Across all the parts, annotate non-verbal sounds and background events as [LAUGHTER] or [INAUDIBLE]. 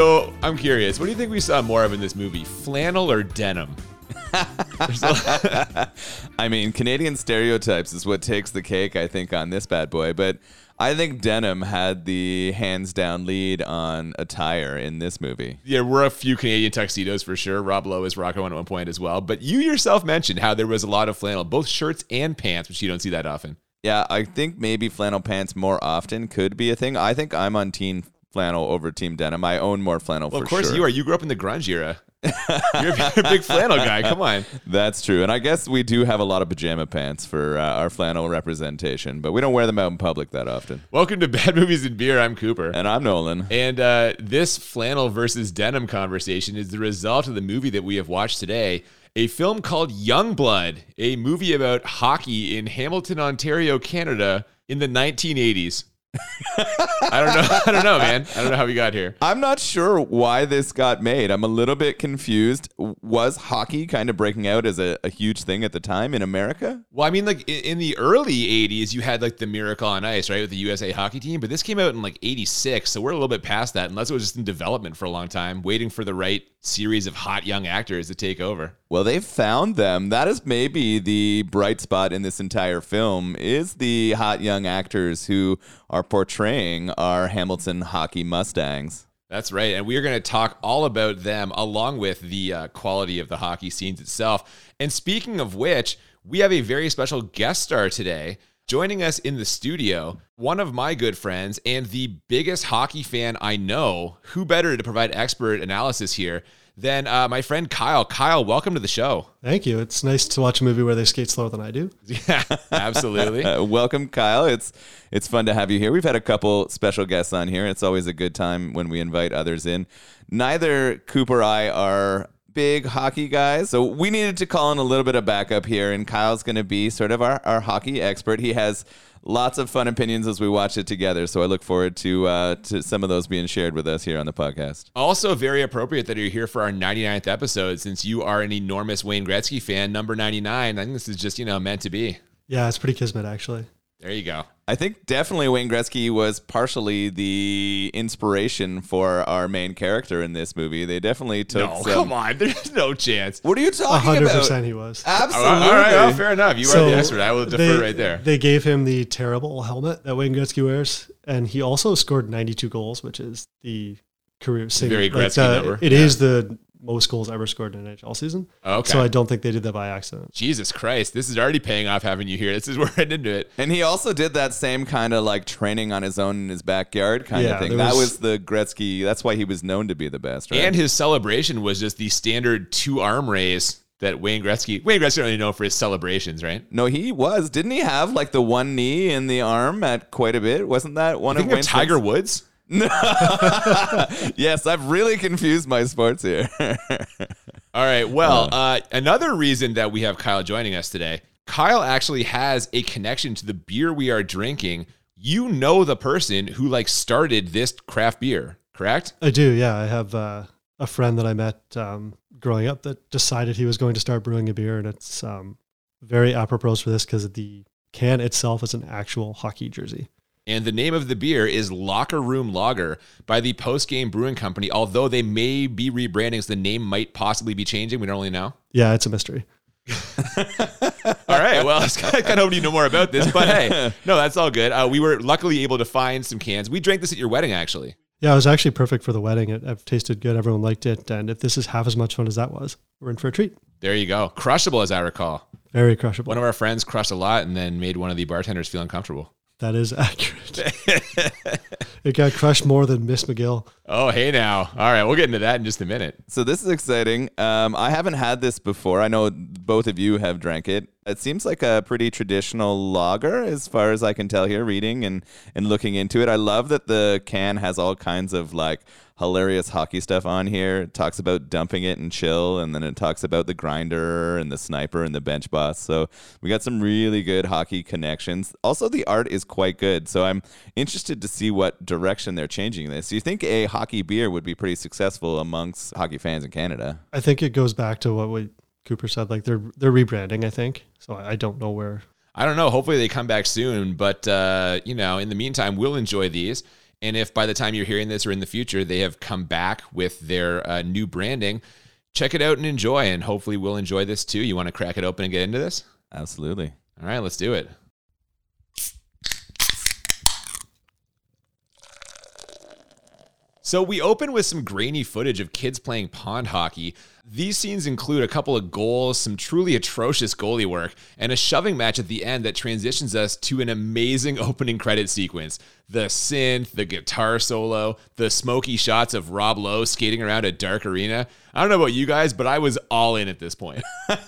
So I'm curious, what do you think we saw more of in this movie, flannel or denim? [LAUGHS] I mean, Canadian stereotypes is what takes the cake, I think, on this bad boy. But I think denim had the hands down lead on attire in this movie. Yeah, we're a few Canadian tuxedos for sure. Rob Lowe is rocking one at one point as well. But you yourself mentioned how there was a lot of flannel, both shirts and pants, which you don't see that often. Yeah, I think maybe flannel pants more often could be a thing. I think I'm on team flannel over team denim. I own more flannel Well, of course sure. you are. You grew up in the grunge era. You're a big flannel guy. Come on. [LAUGHS] That's true. And I guess we do have a lot of pajama pants for uh, our flannel representation, but we don't wear them out in public that often. Welcome to Bad Movies and Beer. I'm Cooper. And I'm Nolan. And uh, this flannel versus denim conversation is the result of the movie that we have watched today. A film called Youngblood, a movie about hockey in Hamilton, Ontario, Canada in the 1980s. I don't know. [LAUGHS] I don't know, man. I don't know how we got here. I'm not sure why this got made. I'm a little bit confused. Was hockey kind of breaking out as a, a huge thing at the time in America? Well, I mean, like in, in the early 80s, you had like the Miracle on Ice, right, with the USA hockey team. But this came out in like 86. So we're a little bit past that, unless it was just in development for a long time, waiting for the right series of hot young actors to take over. Well, they found them. That is maybe the bright spot in this entire film is the hot young actors who are portraying our Hamilton hockey Mustangs. That's right. And we are going to talk all about them along with the uh, quality of the hockey scenes itself. And speaking of which, we have a very special guest star today. Joining us in the studio, one of my good friends and the biggest hockey fan I know. Who better to provide expert analysis here than uh, my friend Kyle? Kyle, welcome to the show. Thank you. It's nice to watch a movie where they skate slower than I do. [LAUGHS] Yeah, absolutely. [LAUGHS] Welcome, Kyle. It's it's fun to have you here. We've had a couple special guests on here. It's always a good time when we invite others in. Neither Cooper or I are big hockey guys, so we needed to call in a little bit of backup here, and Kyle's going to be sort of our, our hockey expert. He has lots of fun opinions as we watch it together, so I look forward to uh, to some of those being shared with us here on the podcast. Also, very appropriate that you're here for our 99th episode since you are an enormous Wayne Gretzky fan, number 99. I think this is just, you know, meant to be. Yeah, it's pretty kismet actually. There you go. I think definitely Wayne Gretzky was partially the inspiration for our main character in this movie. They definitely took No, some- come on. [LAUGHS] There's no chance. What are you A talking hundred about? percent he was. Absolutely. All right, well, fair enough. You are the expert. I will defer they, right there. They gave him the terrible helmet that Wayne Gretzky wears, and he also scored 92 goals, which is the career single. very like, Gretzky uh, number. It Yeah. is the most goals ever scored in an NHL season. Okay. So I don't think they did that by accident. Jesus Christ, this is already paying off having you here. This is where [LAUGHS] we're heading into it. And he also did that same kind of like training on his own in his backyard kind Yeah, of thing. That was- was the Gretzky. That's why he was known to be the best, right? And his celebration was just the standard two arm raise that Wayne Gretzky. Wayne Gretzky only known for his celebrations, right? no, he was. Didn't he have like the one knee in the arm at quite a bit? Wasn't that one Think of of Wayne's Tiger things? Woods. [LAUGHS] yes, I've really confused my sports here. [LAUGHS] All right. Well, uh, another reason that we have Kyle joining us today, Kyle actually has a connection to the beer we are drinking. You know the person who like started this craft beer, correct? I do, yeah. I have uh, a friend that I met um, growing up that decided he was going to start brewing a beer, and it's um, very apropos for this because the can itself is an actual hockey jersey. And the name of the beer is Locker Room Lager by the Post Game Brewing Company. Although they may be rebranding, so the name might possibly be changing. We don't really know. Yeah, it's a mystery. [LAUGHS] All right. Well, [LAUGHS] I kind of hoping you know more about this, but hey, no, that's all good. Uh, we were luckily able to find some cans. We drank this at your wedding, actually. Yeah, it was actually perfect for the wedding. It, it tasted good. Everyone liked it. And if this is half as much fun as that was, we're in for a treat. There you go. Crushable, as I recall. Very crushable. One of our friends crushed a lot and then made one of the bartenders feel uncomfortable. That is [LAUGHS] accurate. it got crushed more than Miss McGill. Oh, hey now. All right, we'll get into that in just a minute. so this is exciting. Um, I haven't had this before. I know both of you have drank it. It seems like a pretty traditional lager, as far as I can tell here, reading and and looking into it. I love that the can has all kinds of like hilarious hockey stuff on here. It talks about dumping it and chill, and then it talks about the grinder and the sniper and the bench boss. So we got some really good hockey connections. Also, the art is quite good. So I'm interested to see what direction they're changing this. Do you think a hockey beer would be pretty successful amongst hockey fans in Canada? I think it goes back to what we, Cooper said. Like they're they're rebranding. I think so. I I don't know where. I don't know. Hopefully they come back soon. But, uh, you know, in the meantime, we'll enjoy these. And if by the time you're hearing this or in the future, they have come back with their uh, new branding, check it out and enjoy. And hopefully, we'll enjoy this too. You want to crack it open and get into this? Absolutely. All right, let's do it. So we open with some grainy footage of kids playing pond hockey. These scenes include a couple of goals, some truly atrocious goalie work, and a shoving match at the end that transitions us to an amazing [LAUGHS] opening credit sequence. The synth, the guitar solo, the smoky shots of Rob Lowe skating around a dark arena. I don't know about you guys, but I was all in at this point. [LAUGHS]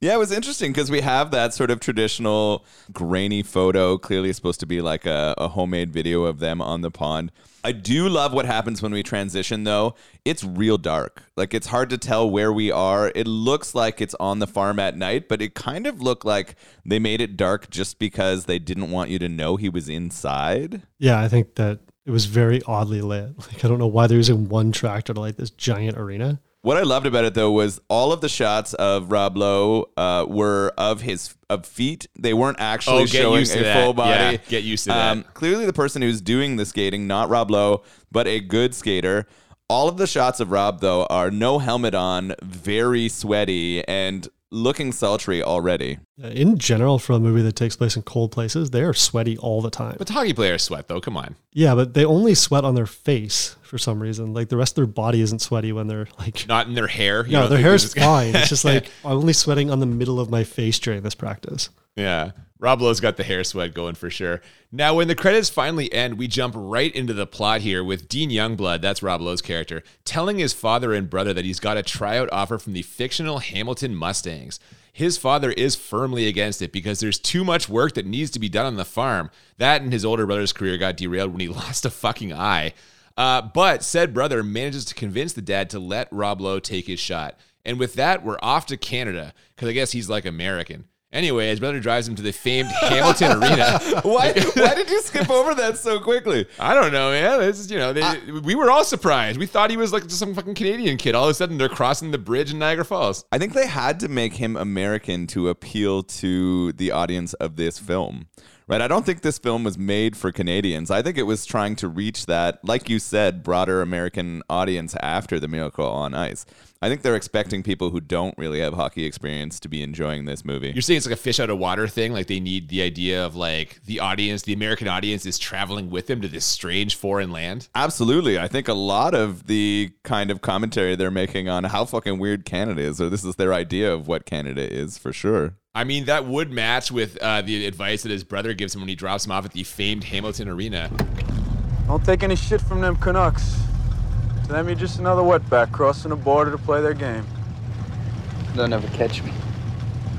Yeah, it was interesting because we have that sort of traditional grainy photo, clearly supposed to be like a, a homemade video of them on the pond. I do love what happens when we transition, though. It's real dark. Like, it's hard to tell where we are. It looks like it's on the farm at night, but it kind of looked like they made it dark just because they didn't want you to know he was inside. Yeah, I think that it was very oddly lit. [LAUGHS] Like I don't know why they're using one tractor to light this giant arena. What I loved about it though was all of the shots of Rob Lowe uh, were of his of feet. They weren't actually Oh, showing a that. full body. Yeah, get used to that. Um, clearly, the person who's doing the skating, not Rob Lowe, but a good skater. All of the shots of Rob though are no helmet on, very sweaty, and looking sultry already. In general, for a movie that takes place in cold places, they are sweaty all the time. But hockey players sweat, though. Come on. Yeah, but they only sweat on their face for some reason. Like the rest of their body isn't sweaty when they're like. Not in their hair. You No, their hair is- fine. It's just [LAUGHS] like I'm only sweating on the middle of my face during this practice. Yeah. Rob Lowe's got the hair sweat going for sure. Now, when the credits finally end, we jump right into the plot here with Dean Youngblood, that's Rob Lowe's character, telling his father and brother that he's got a tryout offer from the fictional Hamilton Mustangs. His father is firmly against it because there's too much work that needs to be done on the farm. That and his older brother's career got derailed when he [LAUGHS] lost a fucking eye. Uh, but said brother manages to convince the dad to let Rob Lowe take his shot. And with that, we're off to Canada because I guess he's like American. Anyway, his brother drives him to the famed Hamilton Arena. [LAUGHS] Why? why did you skip over that so quickly? I don't know, man. This is, you know, they, we were all surprised. We thought he was like just some fucking Canadian kid. All of a sudden, they're crossing the bridge in Niagara Falls. I think they had to make him American to appeal to the audience of this film. Right? I don't think this film was made for Canadians. I think it was trying to reach that, like you said, broader American audience after The Miracle on Ice. I think they're expecting people who don't really have hockey experience to be enjoying this movie. You're saying it's like a fish out of water thing. Like they need the idea of like the audience, the American audience, is traveling with them to this strange foreign land. Absolutely. I think a lot of the kind of commentary they're making on how fucking weird Canada is, or this is their idea of what Canada is for sure. I mean, that would match with uh, the advice that his brother gives him when he drops him off at the famed Hamilton Arena. Don't take any shit from them Canucks. To them, you're just another wetback crossing the border to play their game. They'll never catch me.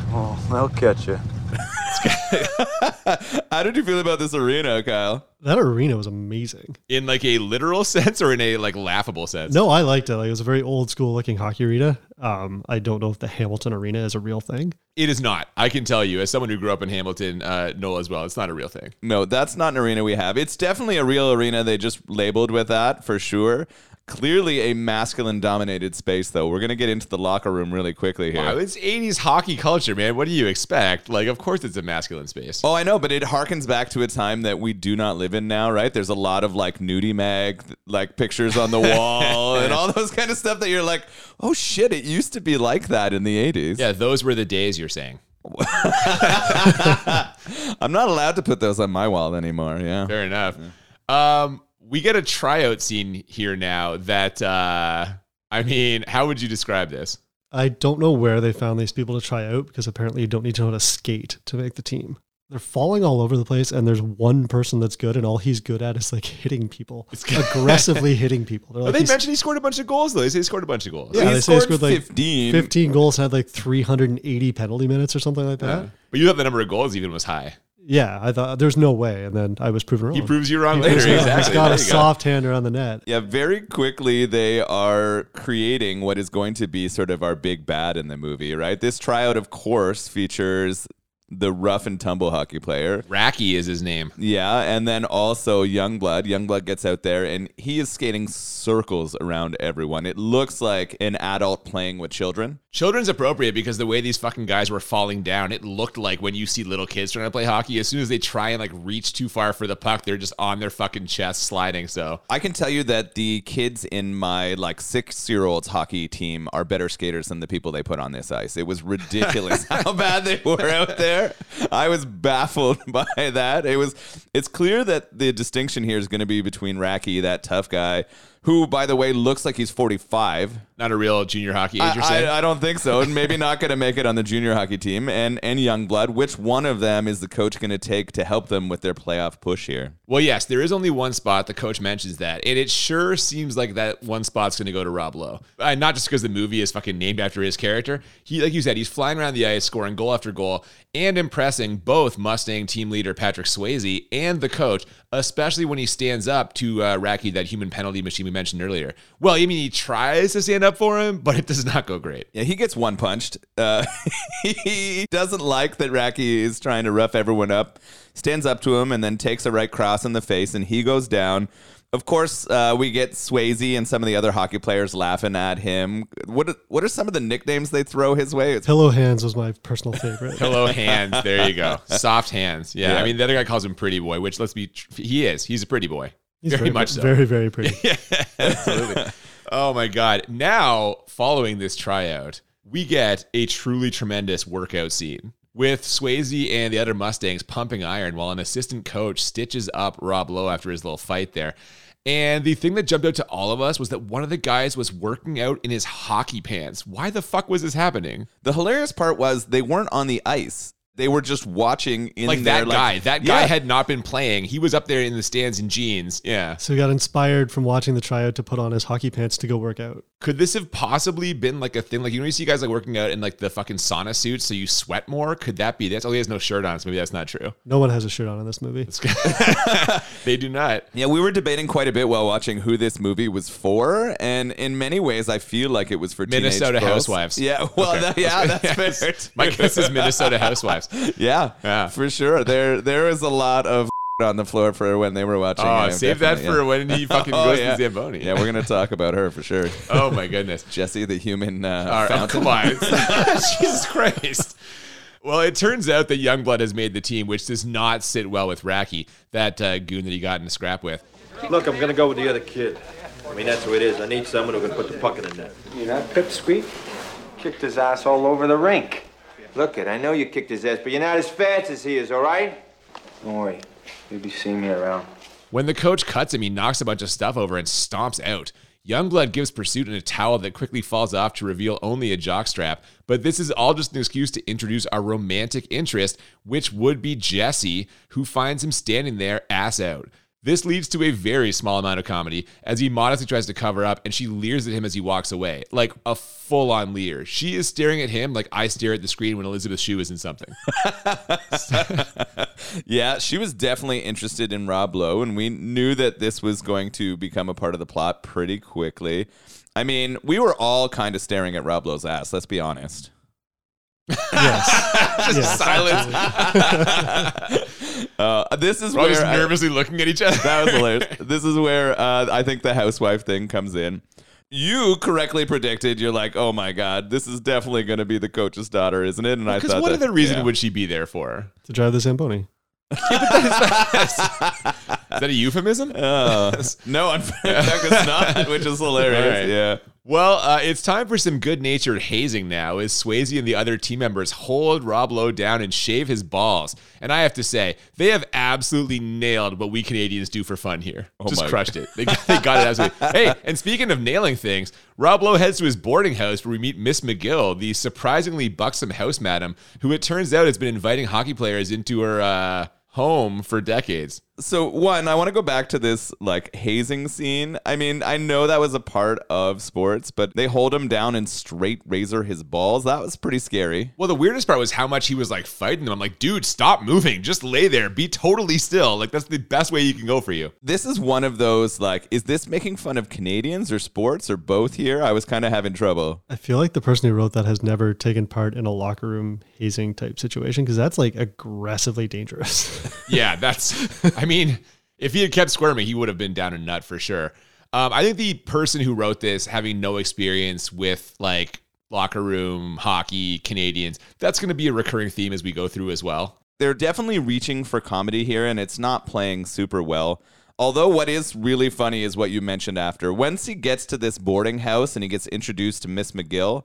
Oh, they'll catch you. [LAUGHS] How did you feel about this arena, Kyle? That arena was amazing. In like a literal [LAUGHS] sense or in a like laughable sense? No, I liked it. Like it was a very old school looking hockey arena. Um, I don't know if the Hamilton Arena is a real thing. It is not. I can tell you, as someone who grew up in Hamilton, uh, Noel as well, it's not a real thing. No, that's not an arena we have. It's definitely a real arena. They just labeled with that for sure. Clearly a masculine dominated space, though. We're going to get into the locker room really quickly here. Wow, it's 80s hockey culture, man. What do you expect? Like, of course it's a masculine space. Oh, I know, but it harkens back to a time that we do not live in now, right? There's a lot of like nudie mag, like pictures on the wall [LAUGHS] and all those kind of stuff that you're like, oh shit, it used to be like that in the 80s. Yeah, those were the days you're saying. [LAUGHS] I'm not allowed to put those on my wall anymore. Yeah. Fair enough. Um, we get a tryout scene here now that, uh, I mean, how would you describe this? I don't know where they found these people to try out because apparently you don't need to know how to skate to make the team. They're falling all over the place, and there's one person that's good, and all he's good at is like hitting people, aggressively [LAUGHS] hitting people. They're Oh, like, they mentioned he scored a bunch of goals, though. They say he scored a bunch of goals. Yeah, he they say he scored, scored, like, 15. 15 goals, had like 380 penalty minutes or something like that. Yeah. But you thought the number of goals even was high. Yeah, I thought there's no way, and then I was proven wrong. He proves you wrong He later. Exactly. He's got There a you go. soft hander on the net. Yeah, very quickly they are creating what is going to be sort of our big bad in the movie, right? This tryout, of course, features the rough and tumble hockey player. Racki is his name. Yeah, and then also Youngblood. Youngblood gets out there and he is skating circles around everyone. It looks like an adult playing with children. Children's appropriate because the way these fucking guys were falling down, it looked like when you see little kids trying to play hockey, as soon as they try and like reach too far for the puck, they're just on their fucking chest sliding. So I can tell you that the kids in my like six year old's hockey team are better skaters than the people they put on this ice. It was ridiculous [LAUGHS] how bad they were out there. I was baffled [LAUGHS] by that. It was it's clear that the distinction here is going to be between Racki, that tough guy, who by the way looks like he's 45. not a real junior hockey age, you're I, saying? I, I don't think so. And maybe not going to make it on the junior hockey team. And and Youngblood, which one of them is the coach going to take to help them with their playoff push here? Well, yes, there is only one spot. The coach mentions that, and it sure seems like that one spot's going to go to Rob Lowe. Uh, not just because the movie is fucking named after his character. He, like you said, he's flying around the ice, scoring goal after goal, and impressing both Mustang team leader Patrick Swayze and the coach, especially when he stands up to uh, Racki, that human penalty machine we mentioned earlier. Well, I mean, he tries to stand up for him, but it does not go great. Yeah, he gets one punched. Uh, [LAUGHS] he doesn't like that Racki is trying to rough everyone up. Stands up to him and then takes a right cross in the face, and he goes down. Of course, uh, we get Swayze and some of the other hockey players laughing at him. What what are some of the nicknames they throw his way? It's Pillow hands was my personal favorite. [LAUGHS] Hello, hands. There you go. Soft hands. Yeah. Yeah. I mean, the other guy calls him pretty boy, which let's be, tr- he is. He's a pretty boy. He's very, much so. Very, very pretty. [LAUGHS] yeah, Absolutely. oh my God. Now, following this tryout, we get a truly tremendous workout scene with Swayze and the other Mustangs pumping iron while an assistant coach stitches up Rob Lowe after his little fight there. And the thing that jumped out to all of us was that one of the guys was working out in his hockey pants. Why the fuck was this happening? the hilarious part was they weren't on the ice. They were just watching in Like there, that guy. That guy Yeah. had not been playing. He was up there in the stands in jeans. Yeah. So he got inspired from watching the tryout to put on his hockey pants to go work out. Could this have possibly been like a thing? Like you know, you see guys like working out in like the fucking sauna suits, so you sweat more. Could that be this? Oh, he has no shirt on, so maybe that's not true. No one has a shirt on in this movie. [LAUGHS] they do not. Yeah, we were debating quite a bit while watching who this movie was for, and in many ways, I feel like it was for teenage Minnesota girls. Housewives. Yeah, well, Okay. that- yeah, [LAUGHS] that's fair. My guess is Minnesota Housewives. [LAUGHS] Yeah, Yeah. for sure. There, there was a lot of [LAUGHS] on the floor for when they were watching. Oh, him, save that for yeah. when he fucking [LAUGHS] Oh, goes yeah. to Zamboni. Yeah, we're gonna talk about her for sure. Oh my goodness. Jesse, the human uh, All right, oh, fountain. come on. Jesus Christ. Well, it turns out that Youngblood has made the team, which does not sit well with Racki, that uh, goon that he got in a scrap with. Look, I'm gonna go with the other kid. I mean, that's who it is. I need someone who can put the puck in the net. You're not Pipsqueak? Kicked his ass all over the rink. Look it, I know you kicked his ass, but you're not as fast as he is, all right? Don't worry. You'll be seeing me around. When the coach cuts him, he knocks a bunch of stuff over and stomps out. Youngblood gives pursuit in a towel that quickly falls off to reveal only a jockstrap, but this is all just an excuse to introduce our romantic interest, which would be Jesse, who finds him standing there ass out. This leads to a very small amount of comedy as he modestly tries to cover up and she leers at him as he walks away, like a full on leer. She is staring at him like I stare at the screen when Elizabeth Shue is in something. [LAUGHS] [LAUGHS] Yeah, she was definitely interested in Rob Lowe, and we knew that this was going to become a part of the plot pretty quickly. I mean, we were all kind of staring at Rob Lowe's ass. Let's be honest. Yes. [LAUGHS] yes. Silence. Uh, this is We're all where just I- nervously looking at each other. that was hilarious. [LAUGHS] this is where uh, I think the housewife thing comes in. You correctly predicted. You're like, oh my god, this is definitely going to be the coach's daughter, isn't it? And I Because thought what that, other reason yeah. would she be there for? To drive the Zamboni. [LAUGHS] Is that a euphemism? Uh, [LAUGHS] no, in fact, it's not, which is hilarious. All right. Yeah. Well, uh, it's time for some good natured hazing now as Swayze and the other team members hold Rob Lowe down and shave his balls. And I have to say, they have absolutely nailed what we Canadians do for fun here. Just my crushed it. [LAUGHS] They got, they got it absolutely. hey, and speaking of nailing things, Rob Lowe heads to his boarding house where we meet Miss McGill, the surprisingly buxom house madam, who it turns out has been inviting hockey players into her. Uh, home for decades. So one, I want to go back to this like hazing scene. I mean, I know that was a part of sports, but they hold him down and straight razor his balls. That was pretty scary. Well, the weirdest part was how much he was like fighting them. I'm like, dude, stop moving. Just lay there. Be totally still. Like, that's the best way you can go for you. This is one of those like, is this making fun of Canadians or sports or both here? I was kind of having trouble. I feel like the person who wrote that has never taken part in a locker room hazing type situation because that's like aggressively dangerous. Yeah, that's, [LAUGHS] I mean, if he had kept squirming, he would have been down a nut for sure. Um, I think the person who wrote this, having no experience with like locker room hockey, Canadians, that's going to be a recurring theme as we go through as well. They're definitely reaching for comedy here, and it's not playing super well. Although, what is really funny is what you mentioned after. Once he gets to this boarding house and he gets introduced to Miss McGill,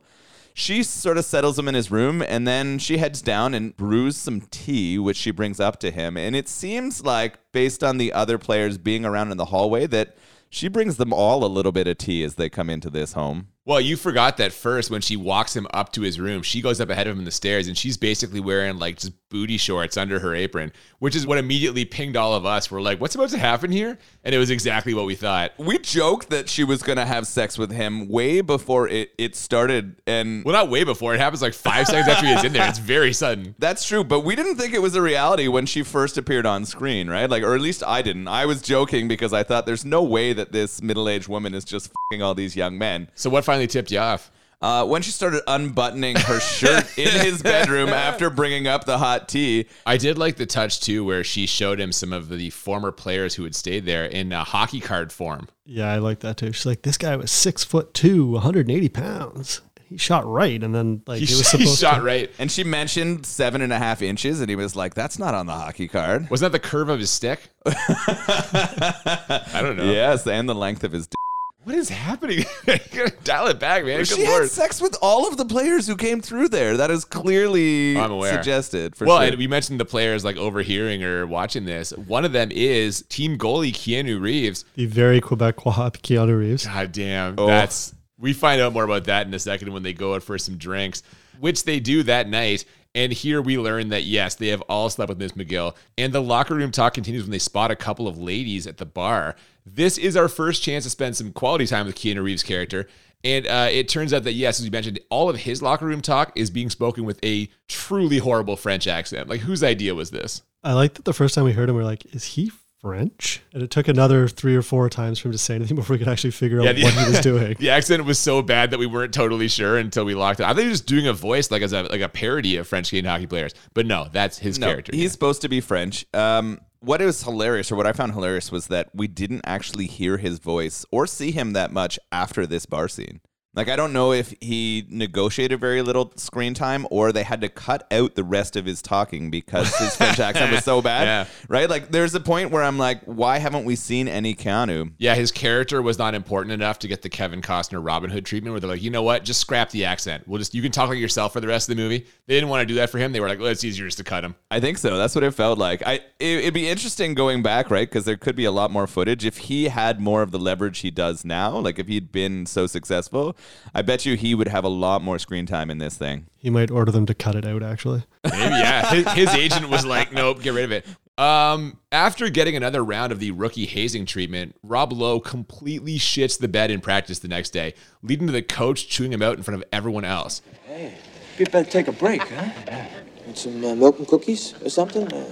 she sort of settles him in his room and then she heads down and brews some tea, which she brings up to him. And it seems like, based on the other players being around in the hallway, that she brings them all a little bit of tea as they come into this home. Well, you forgot that first when she walks him up to his room, she goes up ahead of him in the stairs and she's basically wearing like just booty shorts under her apron, which is what immediately pinged all of us. We're like, what's about to happen here? And it was exactly what we thought. We joked that she was going to have sex with him way before it, it started. And Well, not way before. It happens like five seconds after he is in there. It's very sudden. [LAUGHS] That's true, but we didn't think it was a reality when she first appeared on screen, right? Like, or at least I didn't. I was joking because I thought there's no way that this middle-aged woman is just fucking all these young men. So what finally tipped you off? Uh, when she started unbuttoning her shirt in [LAUGHS] his bedroom after bringing up the hot tea, I did like the touch too, where she showed him some of the former players who had stayed there in a hockey card form. yeah, I like that too. She's like, this guy was six foot two, 180 pounds. He shot right, and then like He, it was sh- [LAUGHS] he supposed shot to. right. and she mentioned seven and a half inches, and he was like, "That's not on the hockey card." Wasn't that the curve of his stick? [LAUGHS] I don't know. Yes, and the length of his. D- What is happening? [LAUGHS] You gotta Dial it back, man. Good she lord. had sex with all of the players who came through there. That is clearly I'm aware. suggested. For well, sure. and we mentioned the players like overhearing or watching this. One of them is team goalie Keanu Reeves. The very Quebecois Keanu Reeves. God damn, Oh. that's we find out more about that in a second when they go out for some drinks, which they do that night. And here we learn that yes, they have all slept with Miss McGill. And the locker room talk continues when they spot a couple of ladies at the bar. This is our first chance to spend some quality time with Keanu Reeves' character. And uh, it turns out that yes, as you mentioned, all of his locker room talk is being spoken with a truly horrible French accent. Like whose idea was this? I like that the first time we heard him, we are like, is he French? And it took another three or four times for him to say anything [LAUGHS] before we could actually figure out Yeah, the- what he was [LAUGHS] doing. The accent was so bad that we weren't totally sure until we locked it. I think he was just doing a voice like as a like a parody of French Canadian hockey players. But no, that's his no, character. he's supposed to be French. Um, what was hilarious, or what I found hilarious, was that we didn't actually hear his voice or see him that much after this bar scene. Like, I don't know if he negotiated very little screen time or they had to cut out the rest of his talking because his [LAUGHS] French accent was so bad. Yeah. Right? Like, there's a point where I'm like, why haven't we seen any Keanu? yeah, his character was not important enough to get the Kevin Costner Robin Hood treatment where they're like, you know what, just scrap the accent. We'll just you can talk like yourself for the rest of the movie. They didn't want to do that for him. They were like, well, it's easier just to cut him. I think so. That's what it felt like. I it, it'd be interesting going back, right? Because there could be a lot more footage if he had more of the leverage he does now. Like if he'd been so successful, I bet you he would have a lot more screen time in this thing. He might order them to cut it out, actually. Maybe, yeah. [LAUGHS] His, his agent was like, nope, get rid of it. Um, after getting another round of the rookie hazing treatment, Rob Lowe completely shits the bed in practice the next day, leading to the coach chewing him out in front of everyone else. Hey, you better take a break, huh? Want some uh, milk and cookies or something? Uh,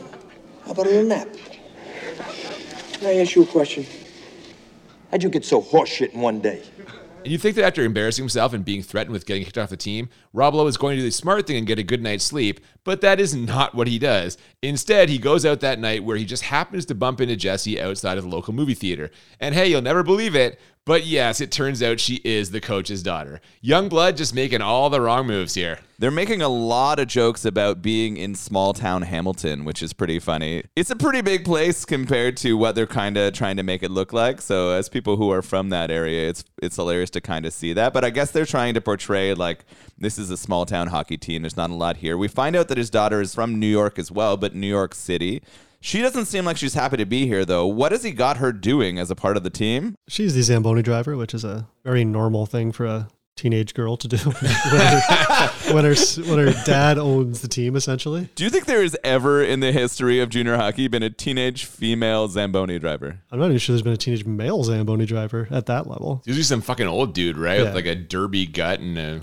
how about a little nap? Can I ask you a question? How'd you get so horseshit in one day? And you think that after embarrassing himself and being threatened with getting kicked off the team, Rob Lowe is going to do the smart thing and get a good night's sleep, but that is not what he does. Instead, he goes out that night where he just happens to bump into Jesse outside of the local movie theater. And hey, you'll never believe it, but yes, it turns out she is the coach's daughter. Youngblood just making all the wrong moves here. They're making a lot of jokes about being in small town Hamilton, which is pretty funny. It's a pretty big place compared to what they're kind of trying to make it look like. So, as people who are from that area, it's it's hilarious to kind of see that. But I guess they're trying to portray like this is a small town hockey team. There's not a lot here. We find out that his daughter is from New York as well, but New York City. She doesn't seem like she's happy to be here, though. What has he got her doing as a part of the team? She's the Zamboni driver, which is a very normal thing for a teenage girl to do [LAUGHS] when her, when her when her dad owns the team essentially. Do you think there has ever in the history of junior hockey been a teenage female Zamboni driver? I'm not even sure there's been a teenage male Zamboni driver at that level. It's usually some fucking old dude, right? Yeah. With like a derby gut and a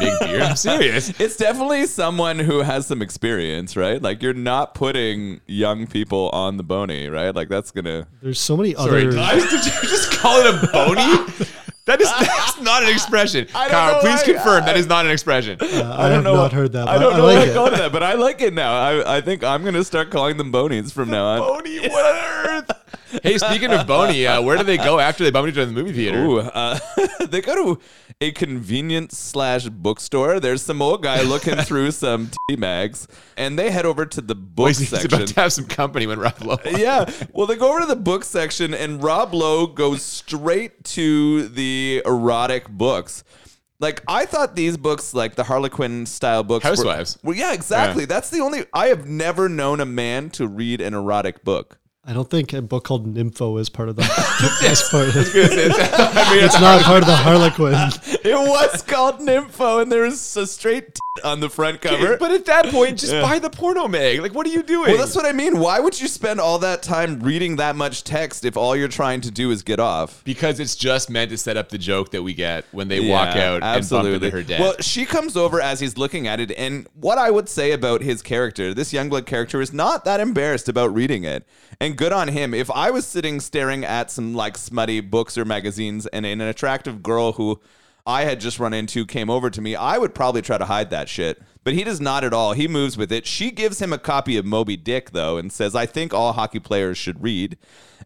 big beard. I'm serious. [LAUGHS] It's definitely someone who has some experience, right? Like you're not putting young people on the bony, right? Like that's gonna. There's so many Sorry, other. did, [LAUGHS] I- did you just call it a bony? That is [LAUGHS] that's not an expression. I don't Kyle, know please why- confirm that is not an expression. I, have not heard that. I don't I know like what I it. it that, but I like it now. I, I think I'm gonna start calling them bonies from now on. Bony, [LAUGHS] what on earth? Hey, speaking of bony, uh, where do they go after they bump each other in the movie theater? Ooh, uh, [LAUGHS] they go to a convenience slash bookstore. There's some old guy looking [LAUGHS] through some tea mags, and they head over to the book He's section. about to have some company when Rob Lowe. [LAUGHS] yeah. [LAUGHS] Well, they go over to the book section, and Rob Lowe goes straight to the erotic books. Like I thought these books, like the Harlequin style books, were- Housewives. Well, yeah, exactly. That's the only. I have never known a man to read an erotic book. I don't think a book called Nympho is part of that. That's [LAUGHS] part of it. I mean, [LAUGHS] It's not part of the Harlequin. [LAUGHS] It was called Nympho, and there's a straight tit on the front cover. But at that point, just buy the porno mag. Like, what are you doing? well, that's what I mean. Why would you spend all that time reading that much text if all you're trying to do is get off? because it's just meant to set up the joke that we get when they walk Yeah, out and bump into her dad. Well, she comes over as he's looking at it, and what I would say about his character, this Youngblood character, is not that embarrassed about reading it, and good on him. If I was sitting staring at some like smutty books or magazines, and an attractive girl who I had just run into came over to me, I would probably try to hide that shit. But he does not at all. He moves with it. She gives him a copy of Moby Dick though, and says, "I think all hockey players should read."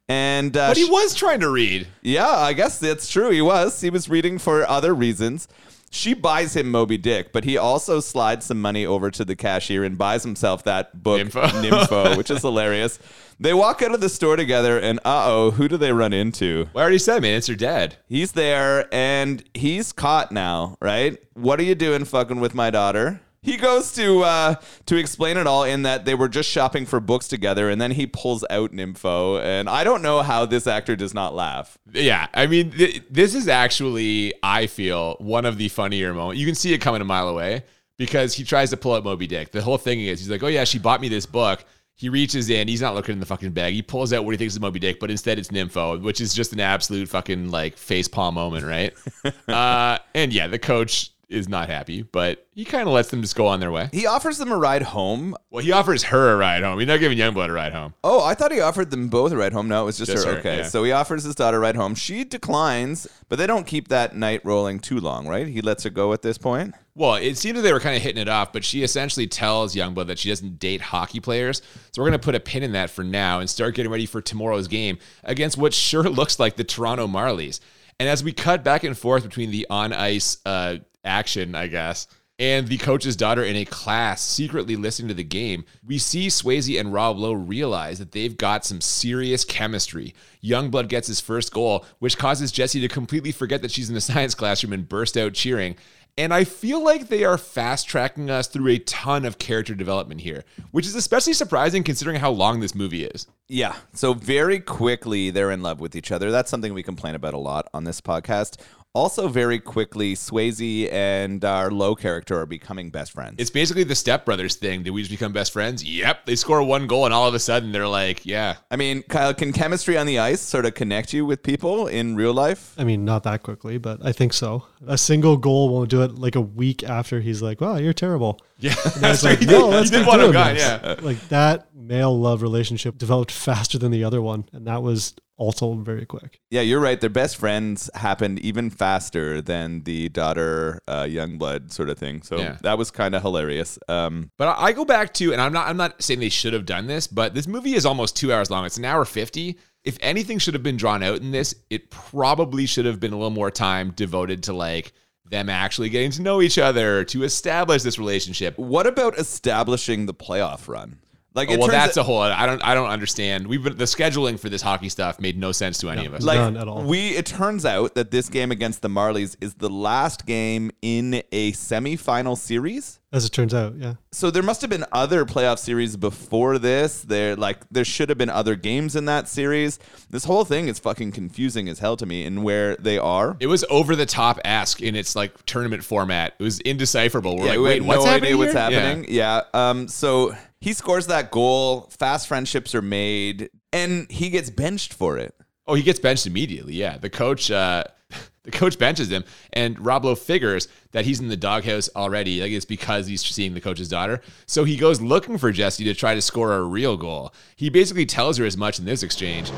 And uh, but he she- was trying to read. yeah, I guess that's true. He was. He was reading for other reasons. She buys him Moby Dick, but he also slides some money over to the cashier and buys himself that book, Nympho. [LAUGHS] Nympho, which is hilarious. They walk out of the store together, and uh oh, who do they run into? Well, I already said, man, it's your dad. He's there, and he's caught now, right? What are you doing fucking with my daughter? He goes to uh, to explain it all in that they were just shopping for books together, and then he pulls out Nympho, and I don't know how this actor does not laugh. Yeah, I mean, th- this is actually, I feel, one of the funnier moments. You can see it coming a mile away because he tries to pull out Moby Dick. The whole thing is, he's like, "Oh yeah, she bought me this book." He reaches in, he's not looking in the fucking bag. He pulls out what he thinks is Moby Dick, but instead it's Nympho, which is just an absolute fucking like face palm moment, right? [LAUGHS] uh, and yeah, the coach is not happy, but he kind of lets them just go on their way. He offers them a ride home. Well, he offers her a ride home. He's not giving Youngblood a ride home. Oh, I thought he offered them both a ride home. No, it was just, Just her. her, Okay, yeah. so he offers his daughter a ride home. She declines, but they don't keep that night rolling too long, right? He lets her go at this point. Well, it seems that they were kind of hitting it off, but she essentially tells Youngblood that she doesn't date hockey players. So we're going to put a pin in that for now and start getting ready for tomorrow's game against what sure [LAUGHS] looks like the Toronto Marlies. And as we cut back and forth between the on ice uh, action, I guess, and the coach's daughter in a class secretly listening to the game, we see Swayze and Rob Lowe realize that they've got some serious chemistry. Youngblood gets his first goal, which causes Jesse to completely forget that she's in the [LAUGHS] science classroom and burst out cheering. And I feel like they are fast tracking us through a ton of character development here, which is especially surprising considering how long this movie is. Yeah. So very quickly they're in love with each other. That's something we complain about a lot on this podcast. Also, very quickly, Swayze and Rob Lowe character are becoming best friends. It's basically the Step Brothers thing. Did we just become best friends? Yep. They score one goal, and all of a sudden they're like, yeah. I mean, Kyle, can chemistry on the ice sort of connect you with people in real life? I mean, not that quickly, but I think so. A single goal won't do it. Like a week after he's like, "Wow, you're terrible." Yeah. [LAUGHS] That's I like, He "No, did- let's he did keep want a doing guy, this." yeah. Like that male love relationship developed [LAUGHS] faster than the other one, and that was also very quick. Yeah, you're right. Their best friends happened even faster than the daughter uh, Youngblood sort of thing. So Yeah. that was kind of hilarious. Um, But I I go back to, and I'm not, I'm not saying they should have done this, but this movie is almost two hours long. It's an hour fifty. If anything should have been drawn out in this, it probably should have been a little more time devoted to like them actually getting to know each other to establish this relationship. what about establishing the playoff run? Like Oh, well, turns that's a whole. I don't. I don't understand. We've been the scheduling for this hockey stuff made no sense to any of us. like None at all. we it turns out that this game against the Marlies is the last game in a semifinal series. As it turns out, yeah. So there must have been other playoff series before this. There like there should have been other games in that series. This whole thing is fucking confusing as hell to me and where they are. It was over the top ask in its like tournament format. It was indecipherable. We're yeah, like, we wait, what's no happening? idea what's here? Yeah. happening. Yeah. Um. So he scores that goal. Fast friendships are made, and he gets benched for it. Oh, he gets benched immediately. Yeah, the coach, uh, [LAUGHS] the coach benches him, and Rob Lowe figures that he's in the doghouse already. Like it's because he's seeing the coach's daughter. So he goes looking for Jesse to try to score a real goal. He basically tells her as much in this exchange.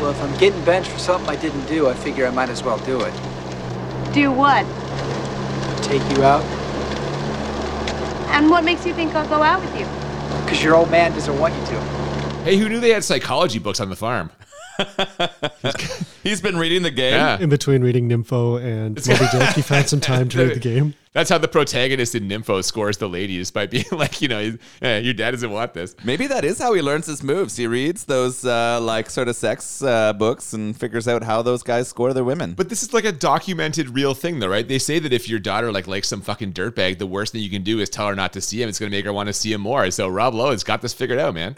Well, if I'm getting benched for something I didn't do, I figure I might as well do it. Do what? Take you out, And what makes you think I'll go out with you? Because your old man doesn't want you to. Hey, who knew they had psychology books on the farm? [LAUGHS] [LAUGHS] He's been reading the game. Yeah. In between reading Nympho and Moby Dick, he found some time to read the [LAUGHS] game. That's how the protagonist in Nympho scores the ladies despite being [LAUGHS] like, you know, he's- eh, your dad doesn't want this. Maybe that is how he learns his moves. He reads those uh, like sort of sex uh, books and figures out how those guys score their women. But this is like a documented real thing, though, right? They say that if your daughter like likes some fucking dirtbag, the worst thing you can do is tell her not to see him. It's going to make her want to see him more. So Rob Lowe has got this figured out, man.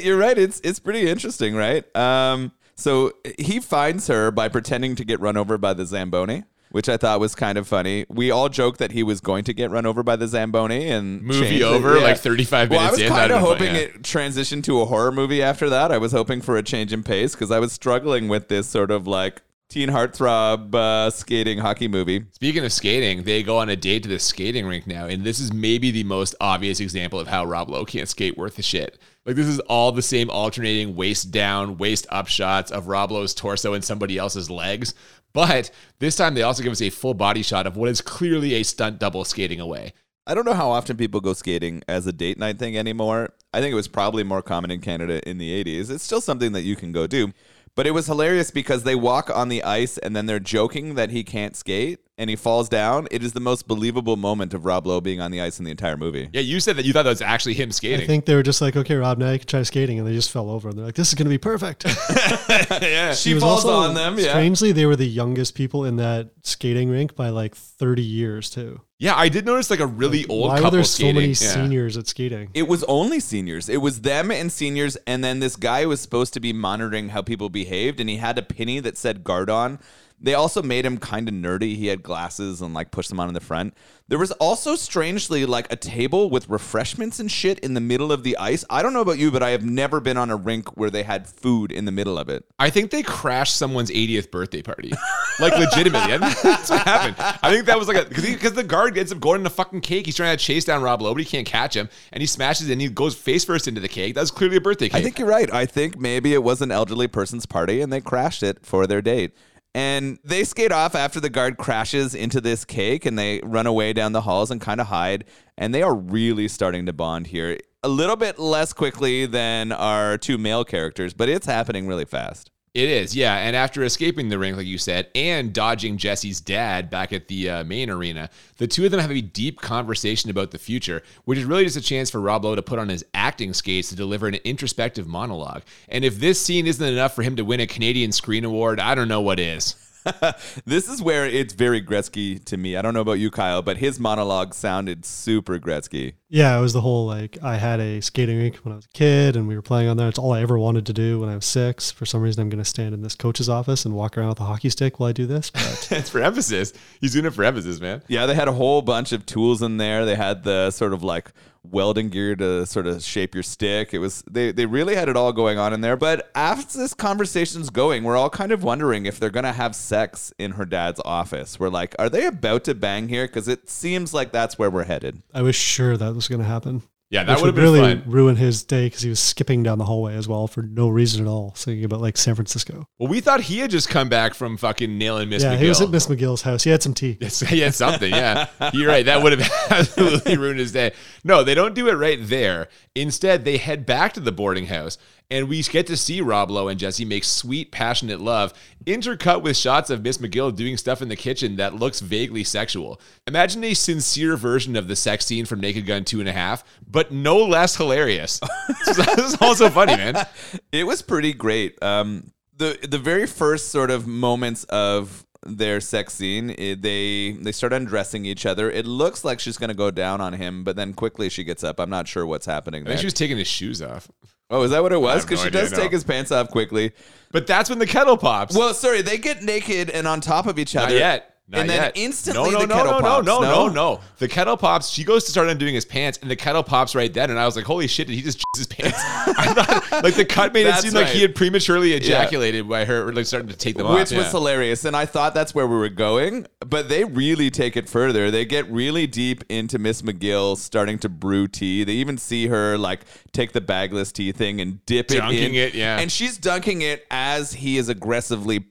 [LAUGHS] You're right. It's it's pretty interesting, right? Um, so he finds her by pretending to get run over by the Zamboni, which I thought was kind of funny. We all joked that he was going to get run over by the Zamboni and Movie over, like 35 Well, I was kind of hoping yeah. it transitioned to a horror movie after that. I was hoping for a change in pace because I was struggling with this sort of like teen heartthrob uh, skating hockey movie. Speaking of skating, they go on a date to the skating rink now, and this is maybe the most obvious example of how Rob Lowe can't skate worth a shit. Like this is all the same alternating waist down, waist up shots of Rob Lowe's torso and somebody else's legs. But this time they also give us a full body shot of what is clearly a stunt double skating away. I don't know how often people go skating as a date night thing anymore. I think it was probably more common in Canada in the 80s. It's still something that you can go do. But it was hilarious because they walk on the ice and then they're joking that he can't skate and he falls down. It is the most believable moment of Rob Lowe being on the ice in the entire movie. Yeah, you said that you thought that was actually him skating. I think they were just like, okay, Rob, now you can try skating. And they just fell over. And they're like, this is going to be perfect. [LAUGHS] yeah. She He was falls also- on them, yeah. Strangely, they were the youngest people in that skating rink by like 30 years, too. Yeah, I did notice like a really old Why couple were there so skating. many Yeah. seniors at skating? It was only seniors. It was them and seniors, and then this guy was supposed to be monitoring how people behaved, and he had a penny that said guard on. They also made him kind of nerdy. He had glasses and like pushed them on in the front. There was also strangely like a table with refreshments and shit in the middle of the ice. I don't know about you, but I have never been on a rink where they had food in the middle of it. I think they crashed someone's 80th birthday party. Like legitimately. I think that's what happened. I think that was like a because the guard ends up going in a fucking cake. He's trying to chase down Rob Lowe, but he can't catch him. And he smashes it and he goes face first into the cake. That was clearly a birthday cake. I think you're right. I think maybe it was an elderly person's party and they crashed it for their date. And they skate off after the guard crashes into this cake and they run away down the halls and kind of hide. And they are really starting to bond here. A little bit less quickly than our two male characters, but it's happening really fast. It is, yeah. And after escaping the ring, like you said, and dodging Jesse's dad back at the uh, main arena, the two of them have a deep conversation about the future, which is really just a chance for Rob Lowe to put on his acting skates to deliver an introspective monologue. And if this scene isn't enough for him to win a Canadian Screen Award, I don't know what is. [LAUGHS] this is where it's very Gretzky to me. I don't know about you, Kyle, but his monologue sounded super Gretzky. Yeah, it was the whole like I had a skating rink when I was a kid and we were playing on there. It's all I ever wanted to do when I was six. For some reason, I'm going to stand in this coach's office and walk around with a hockey stick while I do this. But [LAUGHS] It's for emphasis. He's doing it for emphasis, man. Yeah, they had a whole bunch of tools in there. They had the sort of like welding gear to sort of shape your stick. It was they they really had it all going on in there. But after this conversation's going, we're all kind of wondering if they're gonna have sex in her dad's office. We're like, are they about to bang here? Because it seems like that's where we're headed. I was sure that was to happen. Yeah, that would have really fun. ruin his day because he was skipping down the hallway as well for no reason at all, singing about like San Francisco. Well, we thought he had just come back from fucking nailing Miss yeah, McGill. he was at Miss McGill's house. He had some tea. [LAUGHS] He had something. Yeah, you're right. That would have [LAUGHS] absolutely ruined his day. No, they don't do it right there. Instead, they head back to the boarding house, And we get to see Rob Lowe and Jesse make sweet, passionate love, intercut with shots of Miss McGill doing stuff in the kitchen that looks vaguely sexual. Imagine a sincere version of the sex scene from Naked Gun Two and a Half, but no less hilarious. [LAUGHS] this is also funny, man. It was pretty great. Um, the the very first sort of moments of their sex scene, it, they they start undressing each other. It looks like she's gonna go down on him, but then quickly she gets up. I'm not sure what's happening I there. think she was taking his shoes off. Oh, is that what it was? Because no she idea, does no. take his pants off quickly. But that's when the kettle pops. Well, sorry, they get naked and on top of each other. Not yet. Not and then yet. instantly no, no, the no, kettle no, pops. No, no, no, no. The kettle pops. She goes to start undoing his pants, and the kettle pops right then. And I was like, "Holy shit! Did he just [LAUGHS] his pants?" I thought like the cut made it That's seem like he had prematurely ejaculated by her like starting to take them off. Which was yeah. hilarious. And I thought that's where we were going, but they really take it further. They get really deep into Miss McGill starting to brew tea. They even see her like take the bagless tea thing and dip it Dunking in. it, yeah. And she's dunking it as he is aggressively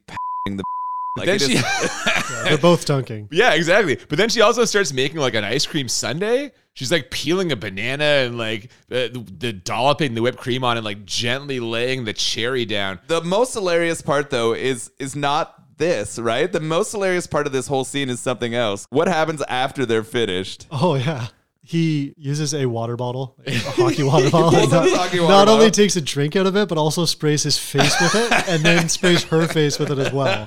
the like then it she, is- [LAUGHS] They're both dunking. yeah, exactly. But then she also starts making like an ice cream sundae. She's like peeling a banana and like the, the dolloping the whipped cream on and like gently laying the cherry down. the most hilarious part though is is not this, right? The most hilarious part of this whole scene is something else. What happens after they're finished? Oh yeah. He uses a water bottle, like a hockey water [LAUGHS] bottle. pulls and out not, hockey water not only takes a drink out of it, but also sprays his face with it, and then sprays her face with it as well,